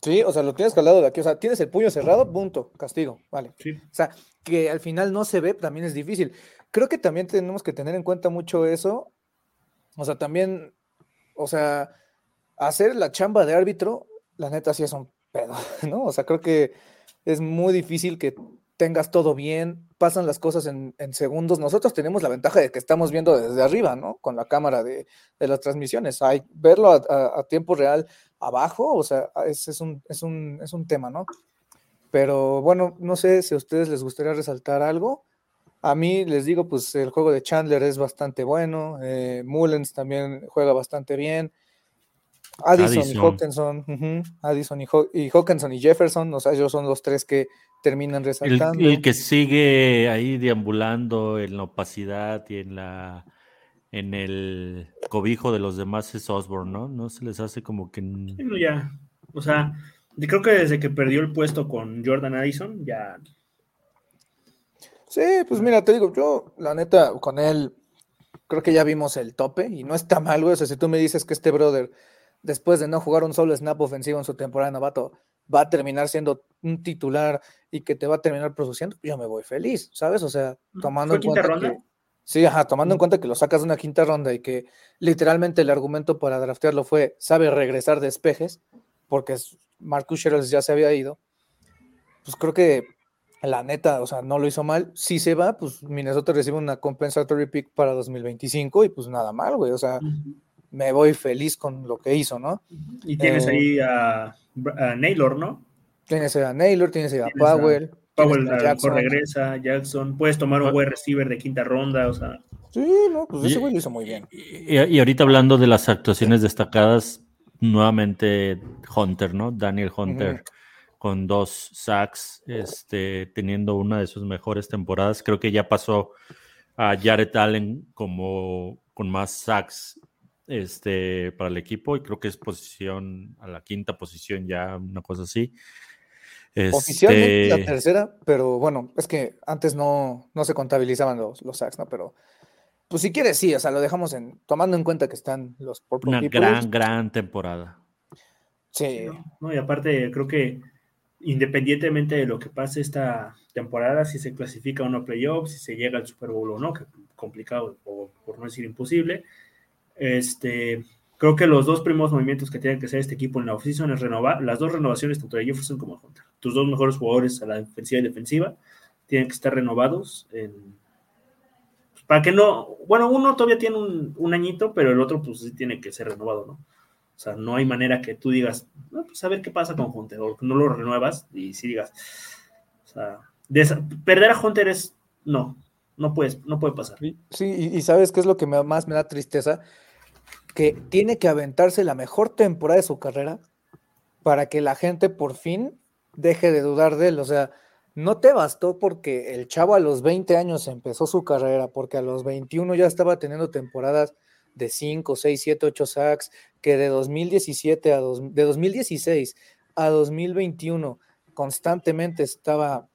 Sí, o sea, lo tienes jalado de aquí. O sea, tienes el puño cerrado, punto, castigo. Vale. Sí. O sea, que al final no se ve, también es difícil. Creo que también tenemos que tener en cuenta mucho eso. O sea, también, o sea, hacer la chamba de árbitro, la neta sí es un pedo, [LAUGHS] ¿no? O sea, creo que es muy difícil que tengas todo bien, pasan las cosas en, segundos. Nosotros tenemos la ventaja de que estamos viendo desde arriba, ¿no? Con la cámara de, las transmisiones. Hay, verlo a, tiempo real, abajo, o sea, es, es, un, es, un, es un tema, ¿no? Pero bueno, no sé si a ustedes les gustaría resaltar algo. A mí les digo, pues el juego de Chandler es bastante bueno, eh, Mullens también juega bastante bien. Addison, y Hawkinson, Addison y, y, Hawkinson y Jefferson, o sea, ellos son los tres que terminan resaltando. El, que sigue ahí deambulando en la opacidad y en la en el cobijo de los demás es Osborne, ¿no? No se les hace como que. ya. O sea, creo que desde que perdió el puesto con Jordan Addison, ya. Sí, pues mira, te digo, yo, la neta, con él, creo que ya vimos el tope y no está mal, güey. O sea, si tú me dices que este brother, después de no jugar un solo snap ofensivo en su temporada novato, va a terminar siendo un titular y que te va a terminar produciendo, yo me voy feliz, ¿sabes? O sea, tomando en cuenta que Sí, ajá, tomando en cuenta que lo sacas de una quinta ronda y que literalmente el argumento para draftearlo fue, sabe regresar de espejes, porque Marcus Sherrills ya se había ido, pues creo que la neta, o sea, no lo hizo mal. Si se va, pues Minnesota recibe una compensatory pick para 2025 y pues nada mal, güey, o sea, me voy feliz con lo que hizo, ¿no? Y tienes eh, ahí a, Naylor, ¿no? Tienes a Naylor, tienes ahí a Powell. Powell a regresa, Jackson, puedes tomar un wide receiver de quinta ronda, o sea. Sí, no, pues ese güey lo hizo muy bien. Y, ahorita hablando de las actuaciones destacadas, nuevamente Hunter, ¿no? Daniel Hunter con dos sacks, este, teniendo una de sus mejores temporadas. Creo que ya pasó a Jared Allen como con más sacks este, para el equipo y creo que es posición a la quinta posición ya, una cosa así. Oficialmente la este tercera, pero bueno, es que antes no, no se contabilizaban los, los sacks, ¿no? Pero pues si quieres, sí, o sea, lo dejamos en, tomando en cuenta que están los Una gran, gran temporada. Sí. No, y aparte, creo que independientemente de lo que pase esta temporada, si se clasifica a uno playoff, si se llega al Super Bowl o no, que complicado, o por no decir imposible, este, Creo que los dos primeros movimientos que tiene que hacer este equipo en la oficina es renovar las dos renovaciones, tanto de Jefferson como de Hunter. Tus dos mejores jugadores a la defensiva y defensiva tienen que estar renovados pues, para que no, bueno, uno todavía tiene un, añito, pero el otro pues sí tiene que ser renovado, ¿no? O sea, no hay manera que tú digas, no, pues a ver qué pasa con Hunter, o no lo renuevas y si digas, o sea, perder a Hunter es, no, no puedes, no puede pasar. Sí, y, sabes qué es lo que más me da tristeza, que tiene que aventarse la mejor temporada de su carrera para que la gente por fin deje de dudar de él. O sea, no te bastó porque el chavo a los 20 años empezó su carrera, porque a los 21 ya estaba teniendo temporadas de 5, 6, 7, 8 sacks, que de 2017 a de 2016 a 2021 constantemente estaba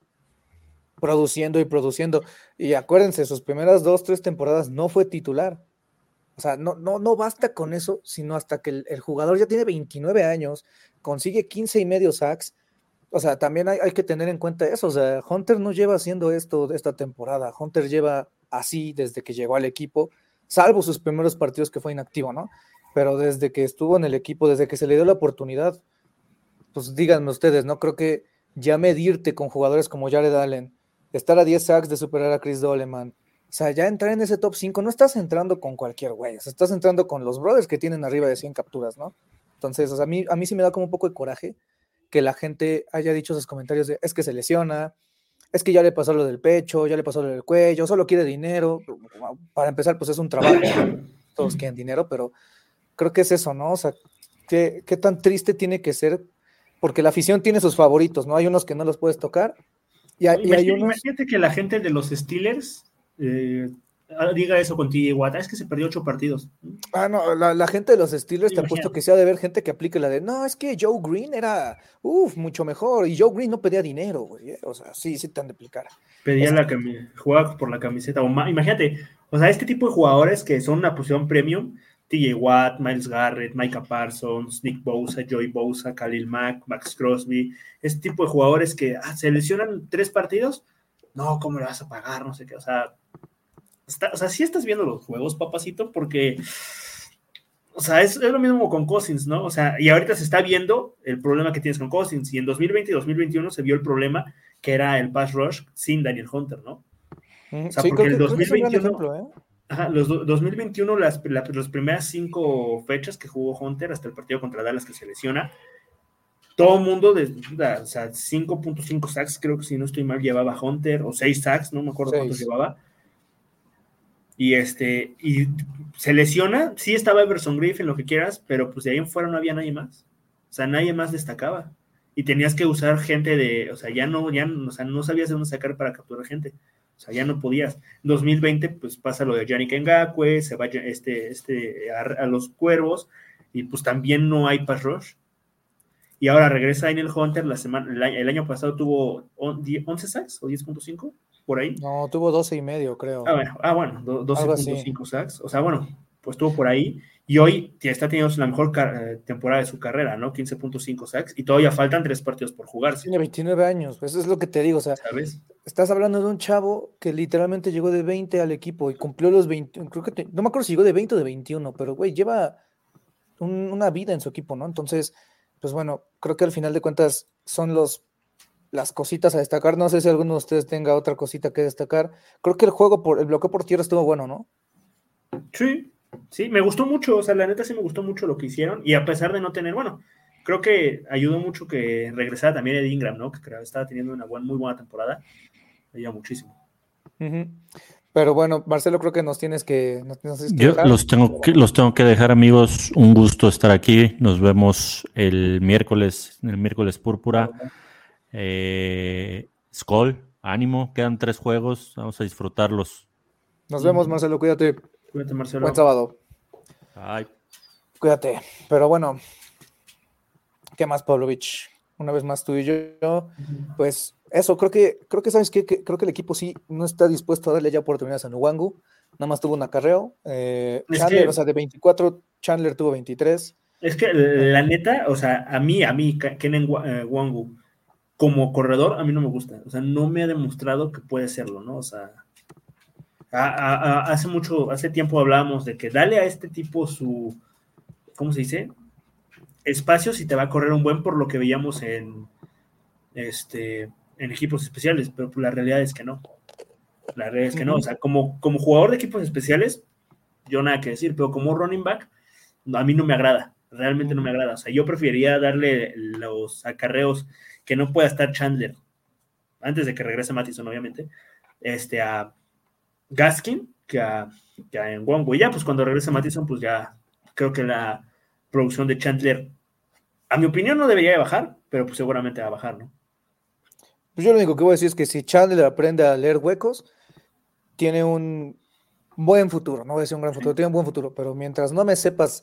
produciendo y produciendo. Y acuérdense, sus primeras dos, tres temporadas no fue titular. O sea, no, no, no basta con eso, sino hasta que el, jugador ya tiene 29 años, consigue 15 y medio sacks. O sea, también hay, hay, que tener en cuenta eso. O sea, Hunter no lleva haciendo esto esta temporada. Hunter lleva así desde que llegó al equipo, salvo sus primeros partidos que fue inactivo, ¿no? Pero desde que estuvo en el equipo, desde que se le dio la oportunidad, pues díganme ustedes, ¿no? Creo que ya medirte con jugadores como Jared Allen, estar a 10 sacks de superar a Chris Doleman, o sea, ya entrar en ese top 5 no estás entrando con cualquier güey, o sea, estás entrando con los brothers que tienen arriba de 100 capturas, ¿no? Entonces, o sea, a mí, a mí sí me da como un poco de coraje que la gente haya dicho esos comentarios de es que se lesiona, es que ya le pasó lo del pecho, ya le pasó lo del cuello, solo quiere dinero. Para empezar, pues es un trabajo, [COUGHS] todos quieren dinero, pero creo que es eso, ¿no? O sea, ¿qué, qué tan triste tiene que ser? Porque la afición tiene sus favoritos, ¿no? Hay unos que no los puedes tocar. Y hay, y hay unos... imagínate que la gente de los Steelers eh, ah, diga eso con TJ Watt, es que se perdió ocho partidos. Ah, no, la, gente de los Steelers te ha puesto que sea de ver gente que aplique la de, no, es que Joe Green era, uff, mucho mejor, y Joe Green no pedía dinero, güey, eh, o sea, sí, sí te han de aplicar. Pedía la camiseta, jugaba por la camiseta, o imagínate, o sea, este tipo de jugadores que son una posición premium, TJ Watt, Miles Garrett, Micah Parsons, Nick Bosa, Joey Bosa, Khalil Mack, Max Crosby, este tipo de jugadores que ah, se lesionan tres partidos, no, ¿cómo le vas a pagar? No sé qué, o sea, o sea, sí estás viendo los juegos, papacito, porque, o sea, es, lo mismo con Cousins, ¿no? O sea, y ahorita se está viendo el problema que tienes con Cousins, y en 2020 y 2021 se vio el problema que era el pass rush sin Daniel Hunter, ¿no? O sea, porque en 2021... ¿eh? Ajá, los do- 2021, las, la- las primeras cinco fechas que jugó Hunter hasta el partido contra Dallas que se lesiona, todo el mundo, de, o sea, 5.5 sacks, creo que si no estoy mal, llevaba Hunter, o 6 sacks, no me acuerdo cuántos llevaba. Y este, y se lesiona, sí estaba Everson Griffin, lo que quieras, pero pues de ahí en fuera no había nadie más. O sea, nadie más destacaba. Y tenías que usar gente de, o sea, ya no, ya, o sea, no sabías de dónde sacar para capturar gente. O sea, ya no podías. 2020, pues pasa lo de Yannick Ngakwe, se va este, este, a, a los cuervos, y pues también no hay pass rush. Y ahora regresa Daniel Hunter, la semana, el, año, pasado tuvo on- 10 11 sacks o 10.5, por ahí. No, tuvo 12 y medio, creo. Ah, bueno, ah, bueno do- Algo así. 12.5 sacks. O sea, bueno, pues estuvo por ahí. Y hoy está teniendo la mejor eh, temporada de su carrera, ¿no? 15.5 sacks. Y todavía faltan tres partidos por jugarse, Tiene 29 años, eso es lo que te digo, o sea, ¿sabes? estás hablando de un chavo que literalmente llegó de 20 al equipo y cumplió los 20, creo que te- no me acuerdo si llegó de 20 o de 21, pero güey, lleva un- una vida en su equipo, ¿no? Entonces, pues bueno, creo que al final de cuentas son los las cositas a destacar. No sé si alguno de ustedes tenga otra cosita que destacar. Creo que el juego por el bloqueo por tierra estuvo bueno, ¿no? Sí, sí, me gustó mucho. O sea, la neta sí me gustó mucho lo que hicieron. Y a pesar de no tener, bueno, creo que ayudó mucho que regresara también Ed Ingram, ¿no? Que creo que estaba teniendo una buen- muy buena temporada. Ayuda muchísimo. Pero bueno, Marcelo, creo que nos tienes que. nos tienes que Yo dejar. los tengo que, los tengo que dejar, amigos. Un gusto estar aquí. Nos vemos el miércoles, el miércoles púrpura. Eh, Skull, ánimo, quedan tres juegos. Vamos a disfrutarlos. Nos vemos, Marcelo, cuídate. Cuídate, Marcelo. Buen sábado. Ay. Cuídate. Pero bueno, ¿qué más, Pavlovich? Una vez más tú y yo, pues eso, creo que, creo que sabes que creo que el equipo sí no está dispuesto a darle ya oportunidades a Nuwangu. Nada más tuvo un acarreo. Eh, Chandler, que- o sea, de 24, Chandler tuvo 23. Es que la neta, o sea, a mí, a mí, Kenen Wa- eh, Wangu, como corredor, a mí no me gusta. O sea, no me ha demostrado que puede serlo, ¿no? O sea, a- a- a- hace mucho, hace tiempo hablábamos de que dale a este tipo su, ¿cómo se dice? Espacios y te va a correr un buen por lo que veíamos en, este, en equipos especiales, pero la realidad es que no. La realidad es que no. O sea, como, como jugador de equipos especiales, yo nada que decir, pero como running back, a mí no me agrada, realmente no me agrada. O sea, yo preferiría darle los acarreos que no pueda estar Chandler, antes de que regrese Mattison, obviamente, este, a Gaskin que a, que a. Y ya, pues cuando regrese Mattison, pues ya creo que la producción de Chandler, a mi opinión, no debería de bajar, pero pues seguramente va a bajar, ¿no? Pues yo lo único que voy a decir es que si Chandler aprende a leer huecos, tiene un buen futuro. No voy a decir un gran futuro, tiene un buen futuro, pero mientras no me sepas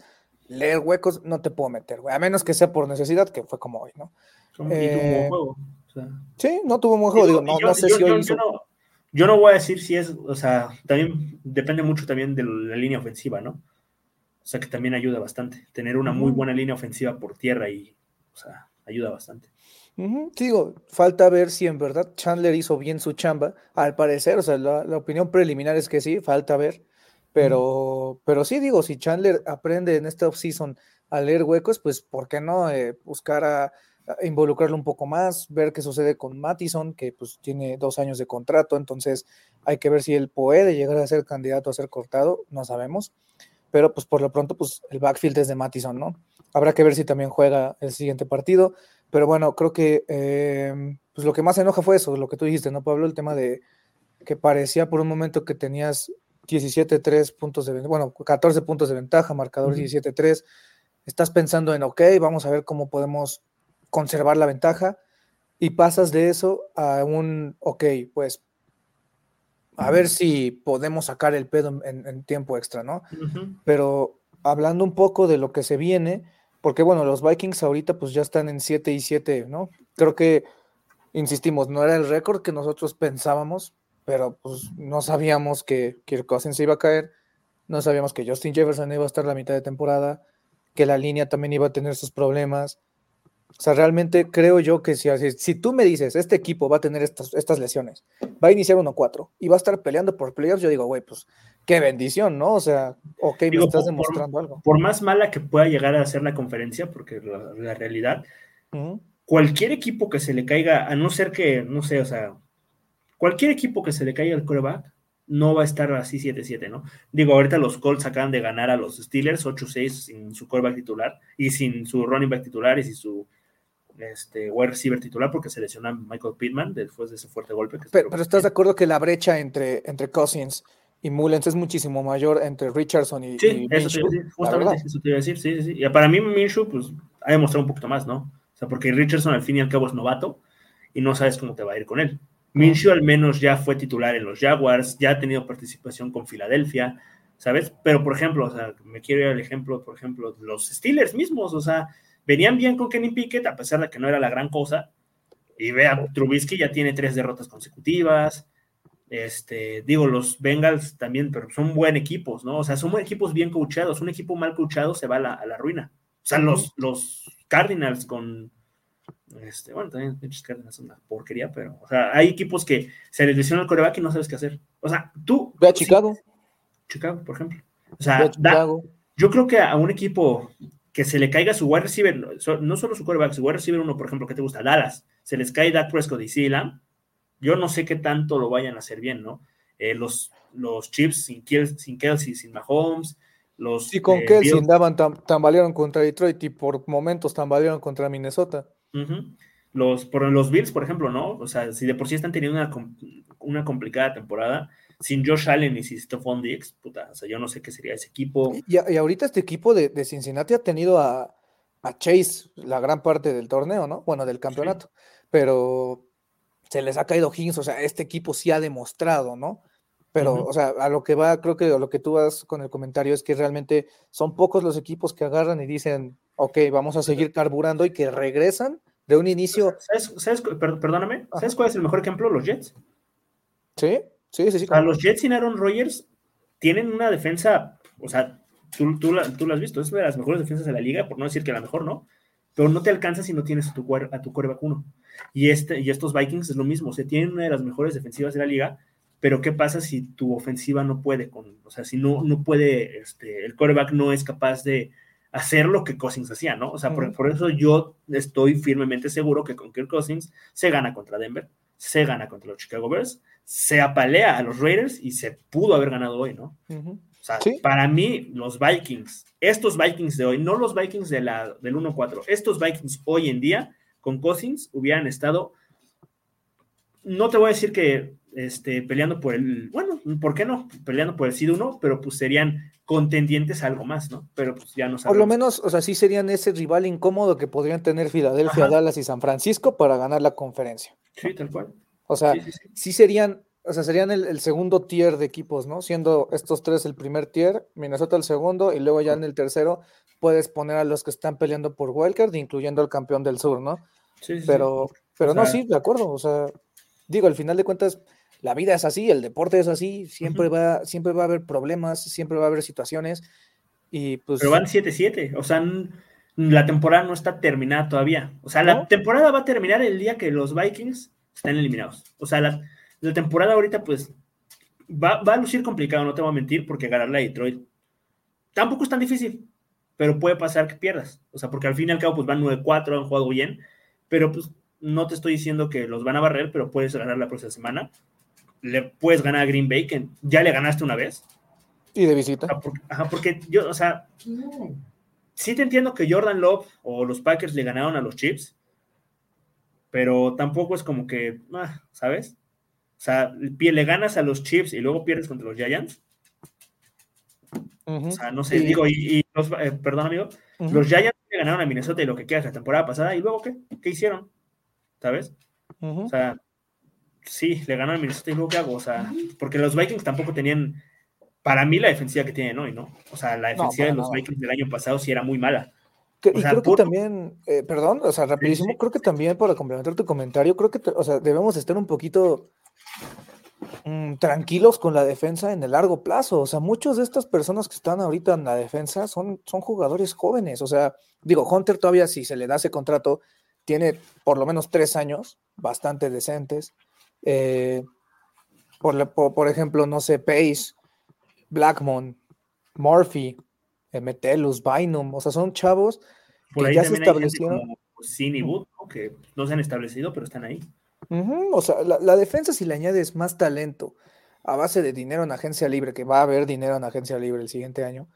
leer huecos, no te puedo meter, güey. A menos que sea por necesidad, que fue como hoy, ¿no? Y tuvo un Eh, buen juego. o sea. Sí, no tuvo un buen juego. Digo, no, yo, no sé yo- si yo- hoy hizo- no, yo no voy a decir si es, o sea, también depende mucho también de la línea ofensiva, ¿no? O sea, que también ayuda bastante. Tener una muy buena línea ofensiva por tierra y, o sea, ayuda bastante. Sí, digo, falta ver si en verdad Chandler hizo bien su chamba, al parecer, o sea, la, la opinión preliminar es que sí, falta ver, pero, pero sí, digo, si Chandler aprende en esta offseason a leer huecos, pues, ¿por qué no eh, buscar a, involucrarlo un poco más, ver qué sucede con Mattison, que pues tiene dos años de contrato, entonces hay que ver si él puede llegar a ser candidato a ser cortado, no sabemos, pero pues por lo pronto, pues el backfield es de Mattison, ¿no? Habrá que ver si también juega el siguiente partido. Pero bueno, creo que eh, pues lo que más enoja fue eso, lo que tú dijiste, ¿no, Pablo? El tema de que parecía por un momento que tenías 17-3 puntos de ventaja, bueno, 14 puntos de ventaja, marcador Ujú. 17-3. Estás pensando en, ok, vamos a ver cómo podemos conservar la ventaja. Y pasas de eso a un, ok, pues a ver si podemos sacar el pedo en, en tiempo extra, ¿no? Pero hablando un poco de lo que se viene, porque bueno, los Vikings ahorita pues ya están en 7 y 7, ¿no? Creo que, insistimos, no era el récord que nosotros pensábamos, pero pues no sabíamos que Kirk Cousins se iba a caer, no sabíamos que Justin Jefferson iba a estar la mitad de temporada, que la línea también iba a tener sus problemas. O sea, realmente creo yo que si, si, tú me dices, este equipo va a tener estas, estas lesiones, va a iniciar 1-4 y va a estar peleando por playoffs, yo digo, güey, pues qué bendición, ¿no? O sea, ok, me Digo, estás por- demostrando algo. Por más mala que pueda llegar a ser la conferencia, porque la, la realidad, cualquier equipo que se le caiga, a no ser que, no sé, o sea, cualquier equipo que se le caiga el coreback, no va a estar así 7-7, ¿no? Digo, ahorita los Colts acaban de ganar a los Steelers 8-6 sin su quarterback titular y sin su running back titular y sin su este, wide receiver titular porque se lesionó a Michael Pittman después de ese fuerte golpe. Que pero, pero, estás de acuerdo que la brecha entre, entre Cousins y Mullens es muchísimo mayor entre Richardson y, sí, y eso te iba a decir, justamente eso te iba a decir, sí, sí, sí. Y para mí Minshew, pues, ha demostrado un poquito más, ¿no? O sea, porque Richardson al fin y al cabo es novato y no sabes cómo te va a ir con él. Minshew al menos ya fue titular en los Jaguars, ya ha tenido participación con Filadelfia, ¿sabes? Pero, por ejemplo, o sea, me quiero ir al ejemplo, por ejemplo, los Steelers mismos, o sea, venían bien con Kenny Pickett, a pesar de que no era la gran cosa, y vea, Trubisky ya tiene tres derrotas consecutivas, este, digo, los Bengals también, pero son buen equipos, ¿no? O sea, son equipos bien coachados, un equipo mal coachado se va a la, a la ruina. O sea, los, los Cardinals con este, bueno, también pinches Cardinals son una porquería, pero, o sea, hay equipos que se les lesiona el coreback y no sabes qué hacer. O sea, tú. Ve a Chicago. Sí, Chicago, por ejemplo. O sea, da, yo creo que a un equipo que se le caiga su wide receiver, no solo su coreback, su wide receiver uno, por ejemplo, que te gusta, Dallas, se les cae Dak Prescott y Sealam, yo no sé qué tanto lo vayan a hacer bien, ¿no? Eh, los, los Chips sin, sin Kelsey, sin Mahomes, los. Y con eh, Kelsey andaban, tam, tambalearon contra Detroit y por momentos tambalearon contra Minnesota. Uh -huh. Los, por los Bills, por ejemplo, ¿no? O sea, si de por sí están teniendo una, una complicada temporada, sin Josh Allen y sin Stephon Diggs, puta, o sea, yo no sé qué sería ese equipo. Y, y ahorita este equipo de, de, Cincinnati ha tenido a, a, Chase la gran parte del torneo, ¿no? Bueno, del campeonato, sí. pero se les ha caído Higgins, o sea, este equipo sí ha demostrado, ¿no? Pero, uh -huh. o sea, a lo que va, creo que a lo que tú vas con el comentario es que realmente son pocos los equipos que agarran y dicen, ok, vamos a seguir carburando y que regresan de un inicio. ¿Sabes, sabes perdóname, ¿sabes cuál es el mejor ejemplo? Los Jets. Sí, sí, sí. sí sea, los Jets sin Aaron Rodgers tienen una defensa, o sea, tú, tú, la, tú la has visto, es de las mejores defensas de la liga, por no decir que la mejor, ¿no? Pero no te alcanza si no tienes a tu, a tu quarterback uno. Y, este, y estos Vikings es lo mismo, o sea, tienen una de las mejores defensivas de la liga, pero ¿qué pasa si tu ofensiva no puede con, o sea, si no, no puede, este, el quarterback no es capaz de hacer lo que Cousins hacía, ¿no? O sea, por, por, eso yo estoy firmemente seguro que con Kirk Cousins se gana contra Denver, se gana contra los Chicago Bears, se apalea a los Raiders y se pudo haber ganado hoy, ¿no? Uh -huh. O sea, ¿Sí? para mí, los Vikings, estos Vikings de hoy, no los Vikings de la, del 1-4, estos Vikings hoy en día, con Cousins, hubieran estado, no te voy a decir que este, peleando por el, bueno, ¿por qué no? Peleando por el SID 1, pero pues serían contendientes a algo más, ¿no? Pero pues ya no sabemos. Por lo menos, o sea, sí serían ese rival incómodo que podrían tener Filadelfia, Ajá. Dallas y San Francisco para ganar la conferencia. Sí, tal cual. O sea, sí, sí, sí. sí serían, o sea, serían el, el, segundo tier de equipos, ¿no? Siendo estos tres el primer tier, Minnesota el segundo, y luego ya en el tercero puedes poner a los que están peleando por Wildcard, incluyendo al campeón del sur, ¿no? Sí, pero, pero o sea, no, sí, de acuerdo. O sea, digo, al final de cuentas, la vida es así, el deporte es así, siempre, uh -huh. va, siempre va a haber problemas, siempre va a haber situaciones. Y pues. Pero van 7-7, o sea, la temporada no está terminada todavía. O sea, ¿No? la temporada va a terminar el día que los Vikings estén eliminados. O sea, la, la temporada ahorita, pues, va, va, a lucir complicado, no te voy a mentir, porque ganarle a Detroit tampoco es tan difícil, pero puede pasar que pierdas. O sea, porque al fin y al cabo, pues van 9-4, han jugado bien, pero pues no te estoy diciendo que los van a barrer, pero puedes ganar la próxima semana le puedes ganar a Green Bay, que ya le ganaste una vez. Y de visita. Ajá porque, ajá, porque yo, o sea, sí te entiendo que Jordan Love o los Packers le ganaron a los Chips, pero tampoco es como que, ah, ¿sabes? O sea, le ganas a los Chips y luego pierdes contra los Giants. Uh -huh. O sea, no sé, y... digo, y, y los, eh, perdón, amigo, uh -huh. los Giants le ganaron a Minnesota y lo que queda la temporada pasada, y luego, ¿qué? ¿Qué hicieron? ¿Sabes? Uh -huh. O sea, sí, le ganaron a Minnesota y luego qué hago, o sea, porque los Vikings tampoco tenían, para mí, la defensiva que tienen hoy, ¿no? O sea, la defensiva no, de los nada. Vikings del año pasado sí era muy mala. Que, y sea, creo que también, eh, perdón, o sea, rapidísimo, sí, sí. creo que también para complementar tu comentario, creo que, o sea, debemos estar un poquito mmm, tranquilos con la defensa en el largo plazo. O sea, muchas de estas personas que están ahorita en la defensa son, son jugadores jóvenes. O sea, digo, Hunter todavía si se le da ese contrato, tiene por lo menos tres años bastante decentes. Eh, por, por, por, ejemplo, no sé, Pace, Blackmon, Murphy, eh, Metellus, Bynum, o sea, son chavos por que ya se establecieron. Sin y Wood, que no se han establecido, pero están ahí. Uh -huh, o sea, la, la, defensa, si le añades más talento a base de dinero en agencia libre, que va a haber dinero en agencia libre el siguiente año,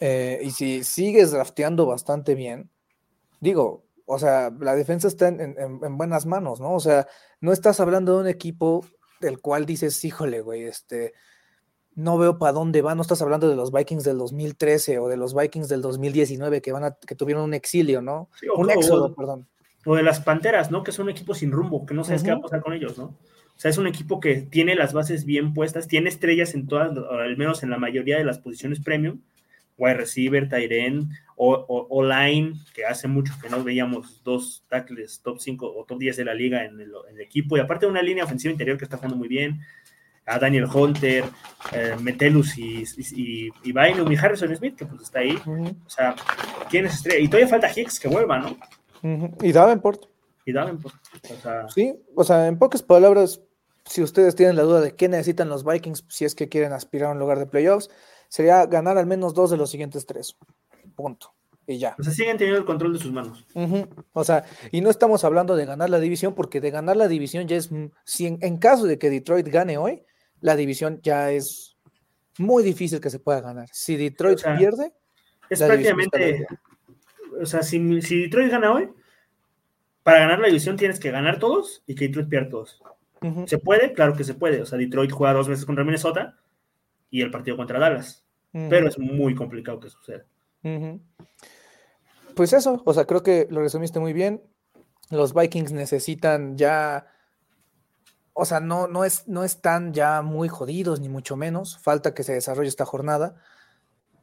eh, y si sigues drafteando bastante bien, digo, o sea, la defensa está en, en- en buenas manos, ¿no? O sea, no estás hablando de un equipo del cual dices, híjole, güey, este, no veo para dónde va, no estás hablando de los Vikings del 2013 o de los Vikings del 2019 que van a, que tuvieron un exilio, ¿no? Sí, un éxodo, perdón. O de las Panteras, ¿no? Que son un equipo sin rumbo, que no sabes qué va a pasar con ellos, ¿no? O sea, es un equipo que tiene las bases bien puestas, tiene estrellas en todas, al menos en la mayoría de las posiciones premium, wide receiver, tight end, o, o, o line, que hace mucho que no veíamos dos tackles top 5 o top 10 de la liga en el, en el equipo, y aparte una línea ofensiva interior que está jugando muy bien, a Daniel Hunter, eh, Metelus y, y, y Bynum y Harrison Smith, que pues está ahí. O sea, tienes estrella. Y todavía falta Hicks que vuelva, ¿no? ujú. Y Davenport. Y Davenport. O sea, Sí, o sea, en pocas palabras, si ustedes tienen la duda de qué necesitan los Vikings si es que quieren aspirar a un lugar de playoffs, sería ganar al menos dos de los siguientes tres. Punto. Y ya. o sea, siguen teniendo el control de sus manos. O sea, y no estamos hablando de ganar la división, porque de ganar la división ya es, mm, si en, en caso de que Detroit gane hoy, la división ya es muy difícil que se pueda ganar. Si Detroit O sea, pierde, Es prácticamente. O sea, si, si Detroit gana hoy, para ganar la división tienes que ganar todos y que Detroit pierda todos. ¿Se puede? Claro que se puede. O sea, Detroit juega dos veces contra Minnesota y el partido contra Dallas. Pero es muy complicado que suceda. Pues eso, o sea, creo que lo resumiste muy bien. Los Vikings necesitan ya, o sea, no, no, es, no están ya muy jodidos, ni mucho menos. Falta que se desarrolle esta jornada.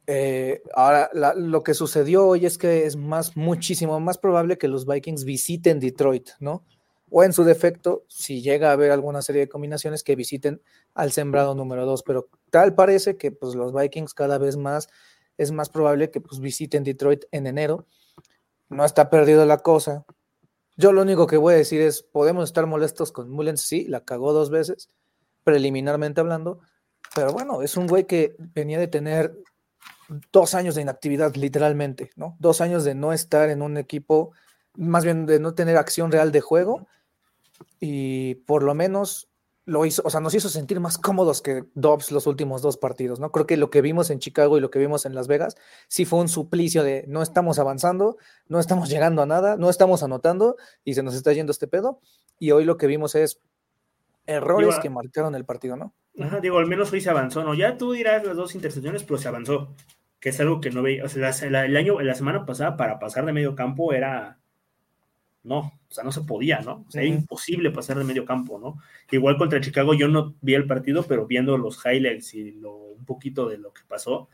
Eh, ahora, lo que sucedió hoy es que es más, muchísimo más probable que los Vikings visiten Detroit, ¿no? O en su defecto, si llega a haber alguna serie de combinaciones, que visiten al sembrado número 2. Pero tal parece que pues, los Vikings cada vez más es más probable que pues, visiten Detroit en enero. No está perdido la cosa. Yo lo único que voy a decir es, podemos estar molestos con Mullens, sí, la cagó dos veces, preliminarmente hablando, pero bueno, es un güey que venía de tener dos años de inactividad, literalmente, ¿no? Dos años de no estar en un equipo, más bien de no tener acción real de juego, y por lo menos lo hizo, o sea, nos hizo sentir más cómodos que Dobbs los últimos dos partidos, ¿no? Creo que lo que vimos en Chicago y lo que vimos en Las Vegas sí fue un suplicio de no estamos avanzando, no estamos llegando a nada, no estamos anotando y se nos está yendo este pedo. Y hoy lo que vimos es errores Digo, que marcaron el partido, ¿no? Ajá, digo, al menos hoy se avanzó, ¿no? Ya tú dirás las dos intercepciones, pero se avanzó. Que es algo que no veía. O sea, la- la- el año, la semana pasada, para pasar de medio campo era. No, o sea, no se podía, ¿no? O sea, era imposible pasar de medio campo, ¿no? Igual contra Chicago, yo no vi el partido, pero viendo los highlights y lo, un poquito de lo que pasó,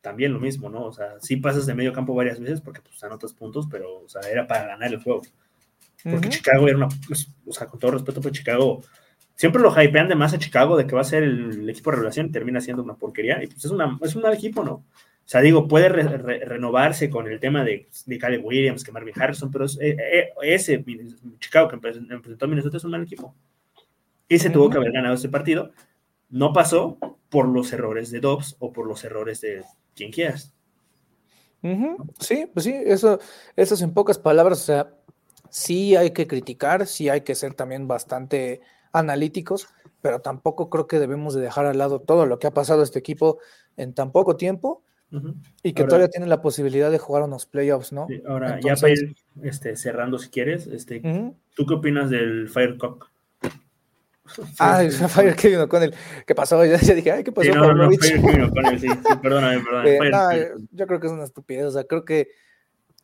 también lo mismo, ¿no? O sea, sí pasas de medio campo varias veces porque pues anotas puntos, pero, o sea, era para ganar el juego. Porque. Chicago era una, pues, o sea, con todo respeto, pues Chicago, siempre lo hypean de más a Chicago de que va a ser el, el equipo de revelación y termina siendo una porquería. Y pues es, una, es un mal equipo, ¿no? O sea, digo, puede re- re- renovarse con el tema de, de Caleb Williams, que Marvin Harrison, pero es- eh, eh, ese Chicago que empezó a Minnesota es un mal equipo. Y se tuvo que haber ganado ese partido. No pasó por los errores de Dobbs o por los errores de quien quieras. Sí, pues sí, eso, eso es en pocas palabras, o sea, sí hay que criticar, sí hay que ser también bastante analíticos, pero tampoco creo que debemos de dejar al lado todo lo que ha pasado a este equipo en tan poco tiempo Y que Ahora- todavía tienen la posibilidad de jugar unos playoffs, ¿no? Sí, ahora, Entonces- ya para ir este, cerrando si quieres, este. ¿tú qué opinas del Firecock? Ah, Fire Kevin O'Connell, ¿qué pasó? [LAUGHS] Ya, ya dije, ay, ¿qué pasó? Sí, no? Fire Kevin O'Connell, sí, sí, perdóname, perdóname. Eh, Fire no, Kevin. eh, yo creo que es una estupidez. O sea, creo que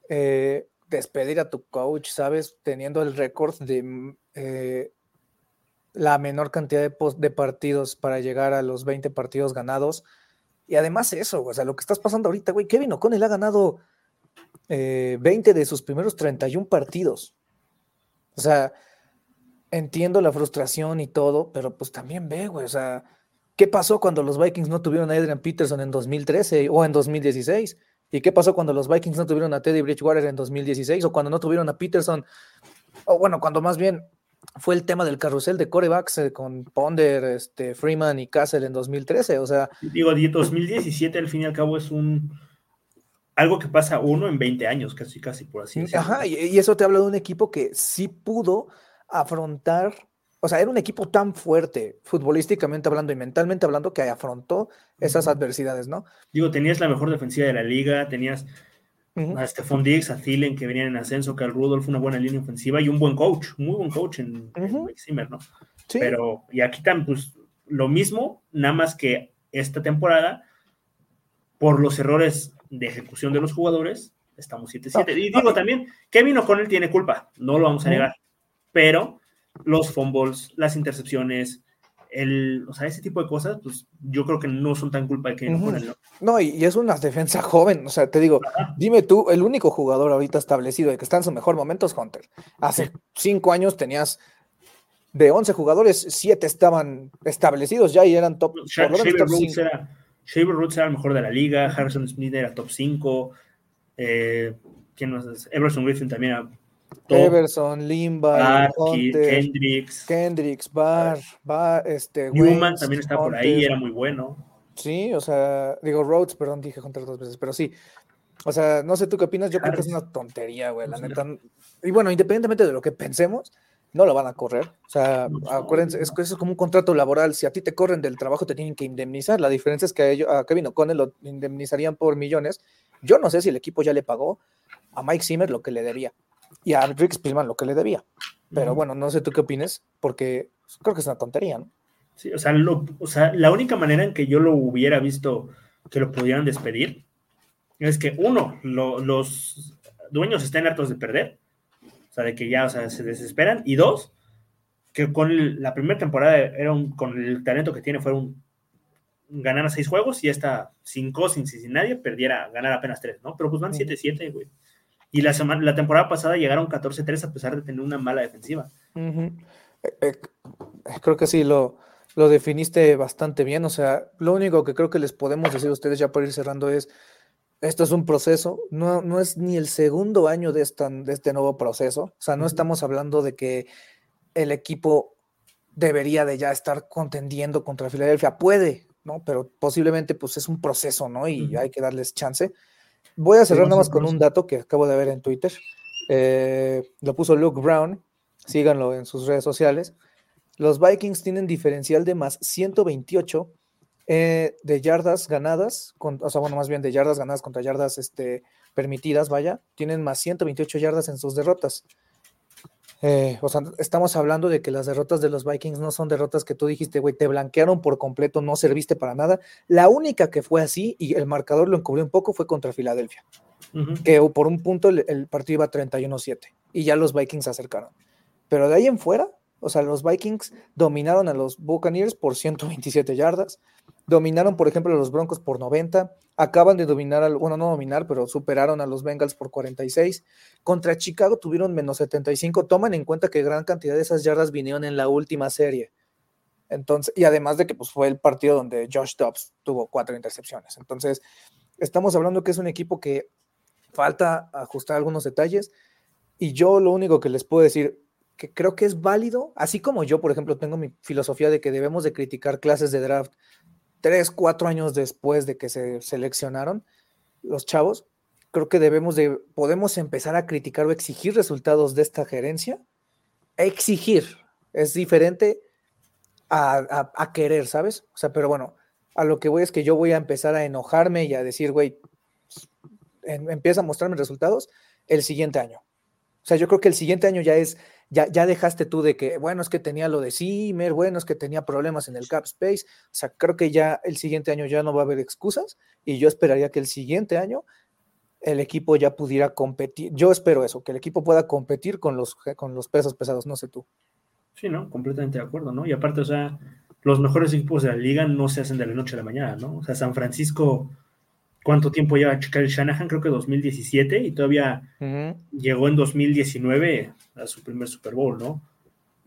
eh, despedir a tu coach, ¿sabes? Teniendo el récord de mm, eh, la menor cantidad de partidos para llegar a los 20 partidos ganados. Y además eso, o sea, lo que estás pasando ahorita, güey, Kevin O'Connell ha ganado eh, 20 de sus primeros 31 partidos. O sea, entiendo la frustración y todo, pero pues también ve, güey, o sea, ¿qué pasó cuando los Vikings no tuvieron a Adrian Peterson en 2013 o en 2016? ¿Y qué pasó cuando los Vikings no tuvieron a Teddy Bridgewater en 2016 o cuando no tuvieron a Peterson? O bueno, cuando más bien fue el tema del carrusel de corebacks eh, con Ponder, este, Freeman y Castle en 2013, o sea, Digo, di- 2017 al fin y al cabo es un algo que pasa uno en 20 años, casi, casi por así decirlo. Ajá, y, y eso te habla de un equipo que sí pudo afrontar o sea, era un equipo tan fuerte, futbolísticamente hablando y mentalmente hablando, que afrontó esas adversidades, ¿no? Digo, tenías la mejor defensiva de la liga, tenías a Stephon Diggs, a Thielen, que venían en ascenso, Carl Rudolph, una buena línea ofensiva y un buen coach, muy buen coach en, Mike Zimmer, ¿no? Sí. Pero, y aquí también, pues, lo mismo, nada más que esta temporada, por los errores de ejecución de los jugadores, estamos 7-7. y digo también, Kevin O'Connell tiene culpa, no lo vamos a negar, pero los fumbles, las intercepciones, el, o sea, ese tipo de cosas, pues yo creo que no son tan culpa de O'Connell, ¿no? No, y, es una defensa joven, o sea, te digo, dime tú, el único jugador ahorita establecido de que está en su mejor momento es Hunter. Hace cinco años tenías de 11 jugadores, 7 estaban establecidos ya y eran top. Shaver Roots, era, Roots era el mejor de la liga, Harrison Smith era top 5, eh, ¿quién más? Everson Griffin también era. Everson, Limba, Kendricks. Kendricks, Barr, Barr este, Newman también está por ahí, era muy bueno. Sí, o sea, digo Rhodes, perdón, dije Hunter dos veces, pero sí. O sea, no sé tú qué opinas, yo creo que es una tontería, güey, la neta. Y bueno, independientemente de lo que pensemos, no lo van a correr. O sea, acuérdense, es que eso es como un contrato laboral. Si a ti te corren del trabajo, te tienen que indemnizar. La diferencia es que a, ellos, a Kevin O'Connell lo indemnizarían por millones. Yo no sé si el equipo ya le pagó a Mike Zimmer lo que le debía y a Rick Spielman lo que le debía. Pero bueno, no sé tú qué opines, porque creo que es una tontería, ¿no? Sí, o sea, o sea, la única manera en que yo lo hubiera visto que lo pudieran despedir es que, uno, los dueños estén hartos de perder o sea, de que ya, o sea, se desesperan. Y dos, que con la primera temporada era un, con el talento que tiene, fueron ganar a seis juegos y esta sin Cousins y sin nadie perdiera, ganar apenas tres, ¿no? Pero pues van 7-7, güey. Y la, semana, la temporada pasada llegaron 14-3 a pesar de tener una mala defensiva. Eh, eh, creo que sí, lo, lo definiste bastante bien. O sea, lo único que creo que les podemos decir a ustedes ya por ir cerrando es esto es un proceso, no, no es ni el segundo año de, de este nuevo proceso, o sea, no estamos hablando de que el equipo debería de ya estar contendiendo contra Filadelfia, puede, ¿no? Pero posiblemente pues es un proceso, ¿no? Y hay que darles chance. Voy a cerrar nada más con un dato que acabo de ver en Twitter, eh, lo puso Luke Brown, síganlo en sus redes sociales. Los Vikings tienen diferencial de más 128 eh, de yardas ganadas, o sea, bueno, más bien de yardas ganadas contra yardas este, permitidas, vaya, tienen más 128 yardas en sus derrotas. Eh, o sea, estamos hablando de que las derrotas de los Vikings no son derrotas que tú dijiste, güey, te blanquearon por completo, no serviste para nada. La única que fue así y el marcador lo encubrió un poco fue contra Filadelfia, que por un punto el, el partido iba 31-7 y ya los Vikings se acercaron. Pero de ahí en fuera, o sea, los Vikings dominaron a los Buccaneers por 127 yardas, dominaron, por ejemplo, a los Broncos por 90, acaban de dominar, al, bueno, no dominar, pero superaron a los Bengals por 46. Contra Chicago tuvieron menos 75. Toman en cuenta que gran cantidad de esas yardas vinieron en la última serie. Entonces, y además de que pues, fue el partido donde Josh Dobbs tuvo cuatro intercepciones. Entonces, estamos hablando que es un equipo que falta ajustar algunos detalles. Y yo lo único que les puedo decir, que creo que es válido, así como yo, por ejemplo, tengo mi filosofía de que debemos de criticar clases de draft tres, cuatro años después de que se seleccionaron los chavos, creo que debemos de, podemos empezar a criticar o exigir resultados de esta gerencia. Exigir es diferente a, querer, ¿sabes? O sea, pero bueno, a lo que voy es que yo voy a empezar a enojarme y a decir, güey, em, empieza a mostrarme resultados el siguiente año. O sea, yo creo que el siguiente año ya es ya, ya dejaste tú de que, bueno, es que tenía lo de Zimmer, bueno, es que tenía problemas en el cap space. O sea, creo que ya el siguiente año ya no va a haber excusas y yo esperaría que el siguiente año el equipo ya pudiera competir. Yo espero eso, que el equipo pueda competir con los, con los pesos pesados, no sé tú. Sí, ¿no? Completamente de acuerdo, ¿no? Y aparte, o sea, los mejores equipos de la liga no se hacen de la noche a la mañana, ¿no? O sea, San Francisco cuánto tiempo lleva Chicago Shanahan, creo que 2017, y todavía llegó en 2019 a su primer Super Bowl, ¿no?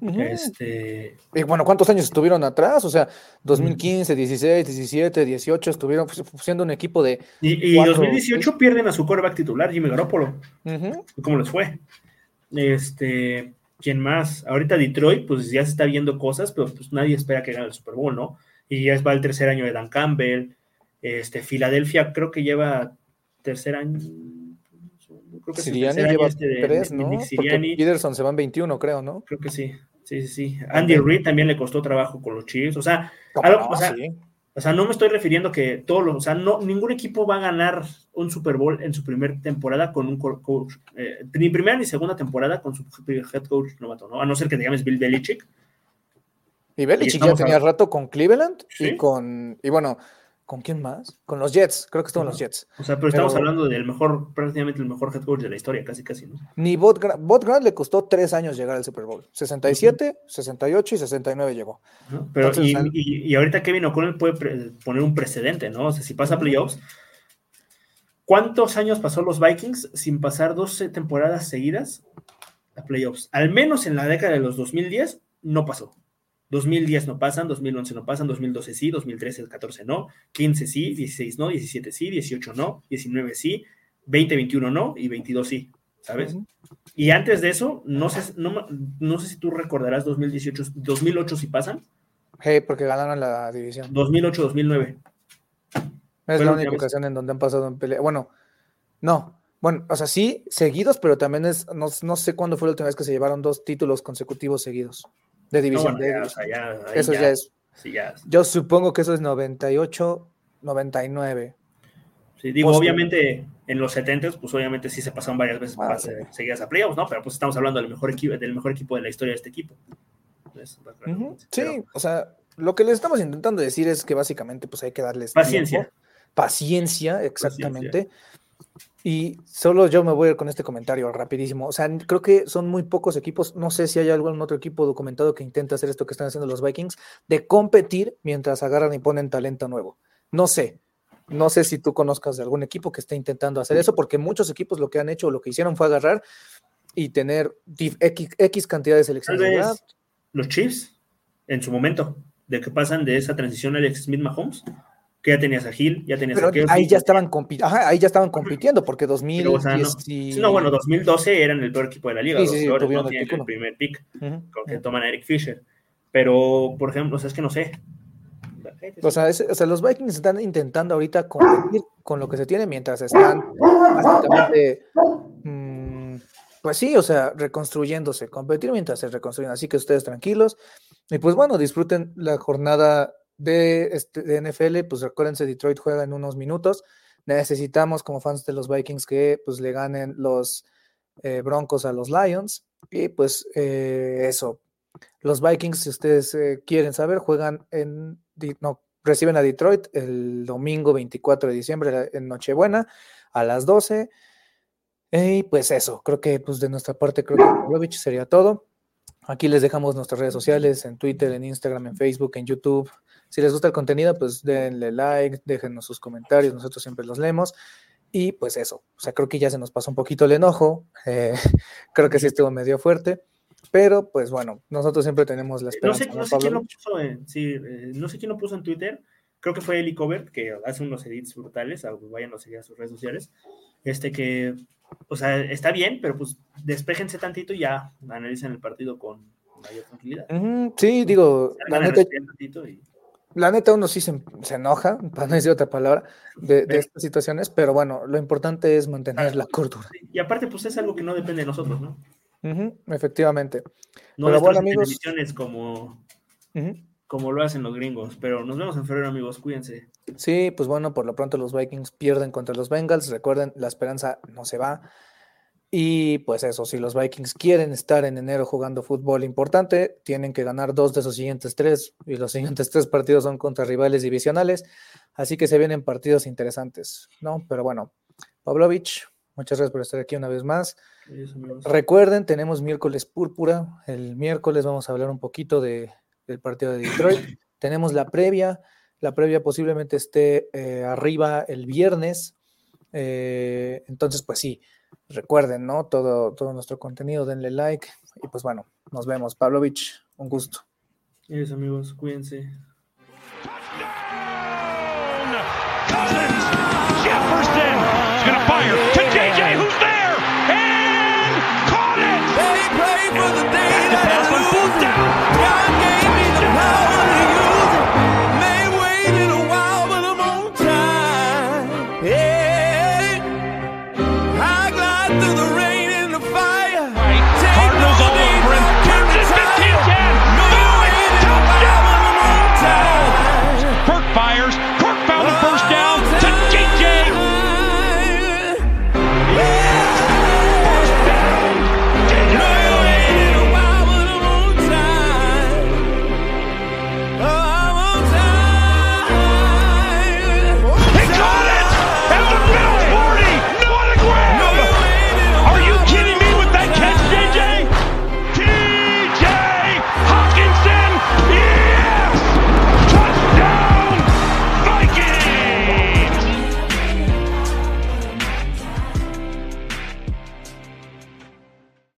Este... Y bueno, ¿cuántos años estuvieron atrás? O sea, 2015, 16, 17, 18, estuvieron siendo un equipo de... Y, en 2018 pierden a su quarterback titular, Jimmy Garoppolo. ¿Cómo les fue? Este, ¿quién más? Ahorita Detroit, pues ya se está viendo cosas, pero pues nadie espera que gane el Super Bowl, ¿no? Y ya va el tercer año de Dan Campbell, este, Filadelfia creo que lleva tercer año, Creo que Siriani tercer año lleva este de- tres, de ¿no? Nick Porque Sirianni. Peterson se van 21, creo, ¿no? Creo que sí. Sí, sí, sí. Andy Reid también le costó trabajo con los Chiefs. O sea, ¿Cómo algo- no? o sea, Sí. O sea, no me estoy refiriendo que todos los, o sea, no, ningún equipo va a ganar un Super Bowl en su primera temporada con un co- coach, eh, ni primera ni segunda temporada con su head coach novato, ¿no? A no ser que te llames Bill Belichick. Y Belichick ya estamos tenía rato con Cleveland Sí. y con, y bueno, ¿con quién más? Con los Jets, creo que estuvo en los. Jets. O sea, pero estamos Pero- hablando del mejor, prácticamente el mejor head coach de la historia, casi, casi, ¿no? Ni Bot Grant, Bot Grant le costó tres años llegar al Super Bowl. 67, 68 y 69 llegó. Ajá. Pero, Entonces, y, al- y- y ahorita Kevin O'Connell puede poner un precedente, ¿no? O sea, si pasa playoffs, ¿cuántos años pasó los Vikings sin pasar 12 temporadas seguidas a playoffs? Al menos en la década de los 2010 no pasó. 2010 no pasan, 2011 no pasan, 2012 sí, 2013, 14 no, 15 sí, 16 no, 17 sí, 18 no, 19 sí, 20, 21 no y 22 sí, ¿sabes? Ujú. Y antes de eso, no sé, no, no sé si tú recordarás 2018, 2008 si pasan, Hey, porque ganaron la división. 2008, 2009. Es la única ocasión en donde han pasado en pelea. Bueno, no. Bueno, o sea, sí, seguidos, pero también es, no, no sé cuándo fue la última vez que se llevaron dos títulos consecutivos seguidos de No, división. bueno, de ya, o división. sea, ya, ahí Eso ya es. sí, ya. Yo supongo que eso es 98, 99. Sí, digo, Post- obviamente en los 70 pues obviamente sí se pasaron varias veces Ah, pas- seguidas a playoffs, ¿no? Pero pues estamos hablando del mejor equipo, del mejor equipo de la historia de este equipo. Entonces, Sí, pero o sea, lo que les estamos intentando decir es que básicamente pues hay que darles Paciencia. tiempo, paciencia, exactamente. Y solo yo me voy a ir con este comentario rapidísimo. O sea, creo que son muy pocos equipos. No sé si hay algún otro equipo documentado que intente hacer esto que están haciendo los Vikings, de competir mientras agarran y ponen talento nuevo. No sé. No sé si tú conozcas de algún equipo que esté intentando hacer eso, porque muchos equipos lo que han hecho, lo que hicieron fue agarrar y tener X, X cantidad de selecciones los Chiefs, en su momento, de que pasan de esa transición Alex Smith Mahomes, que ya tenías a Hill, ya tenías Pero a Kelsey, ahí ya estaban compitiendo, ahí ya estaban compitiendo, porque pero, 2010 o sea, no, y- no, bueno, 2012 eran el peor equipo de la liga, Sí, sí, no el tienen pick el primer pick, Ujú. con que toman a Eric Fisher. Pero, por ejemplo, o sea, es que no sé. O sea, es- o sea, los Vikings están intentando ahorita competir con lo que se tiene mientras están básicamente, mm, pues sí, o sea, reconstruyéndose, competir mientras se reconstruyen. Así que ustedes tranquilos. Y pues bueno, disfruten la jornada de, este, de NFL. Pues recuérdense, Detroit juega en unos minutos. Necesitamos como fans de los Vikings que pues le ganen los eh, Broncos a los Lions. Y pues eh, eso, los Vikings, si ustedes eh, quieren saber, juegan en, no, reciben a Detroit el domingo 24 de diciembre en Nochebuena a las 12. Y pues eso, creo que pues de nuestra parte, creo que sería todo. Aquí les dejamos nuestras redes sociales en Twitter, en Instagram, en Facebook, en YouTube. Si les gusta el contenido, pues denle like, déjenos sus comentarios, nosotros siempre los leemos. Y pues eso, o sea, creo que ya se nos pasó un poquito el enojo, [LAUGHS] eh, creo que sí estuvo medio fuerte, pero pues bueno, nosotros siempre tenemos la No esperanza. sé, ¿no, no sé quién lo puso en, sí, eh, no sé quién lo puso en Twitter. Creo que fue Eli Covert, que hace unos edits brutales. Vayan a seguir a sus redes sociales. Este que, o sea, está bien, pero pues despéjense tantito y ya analicen el partido con mayor tranquilidad. Sí, digo, la neta, y- la neta uno sí se, se enoja, [LAUGHS] para no decir otra palabra, de, de Pero- estas situaciones, pero bueno, lo importante es mantener la cordura. Y aparte, pues es algo que no depende de nosotros, ¿no? Efectivamente. No Pero bueno, amigos. como. Como lo hacen los gringos. Pero nos vemos en febrero, amigos. Cuídense. Sí, pues bueno, por lo pronto los Vikings pierden contra los Bengals. Recuerden, la esperanza no se va. Y pues eso, si los Vikings quieren estar en enero jugando fútbol importante, tienen que ganar dos de sus siguientes tres. Y los siguientes [LAUGHS] tres partidos son contra rivales divisionales. Así que se vienen partidos interesantes, ¿no? Pero bueno, Pavlovich, muchas gracias por estar aquí una vez más. Recuerden, tenemos miércoles púrpura. El miércoles vamos a hablar un poquito de, del partido de Detroit. [LAUGHS] tenemos la previa. La previa posiblemente esté eh, arriba el viernes. Eh, entonces, pues sí, recuerden, ¿no? Todo, todo nuestro contenido, denle like. Y pues bueno, nos vemos. Pavlovich, un gusto. Adiós, amigos. Cuídense. Jefferson is going to fire to J.J.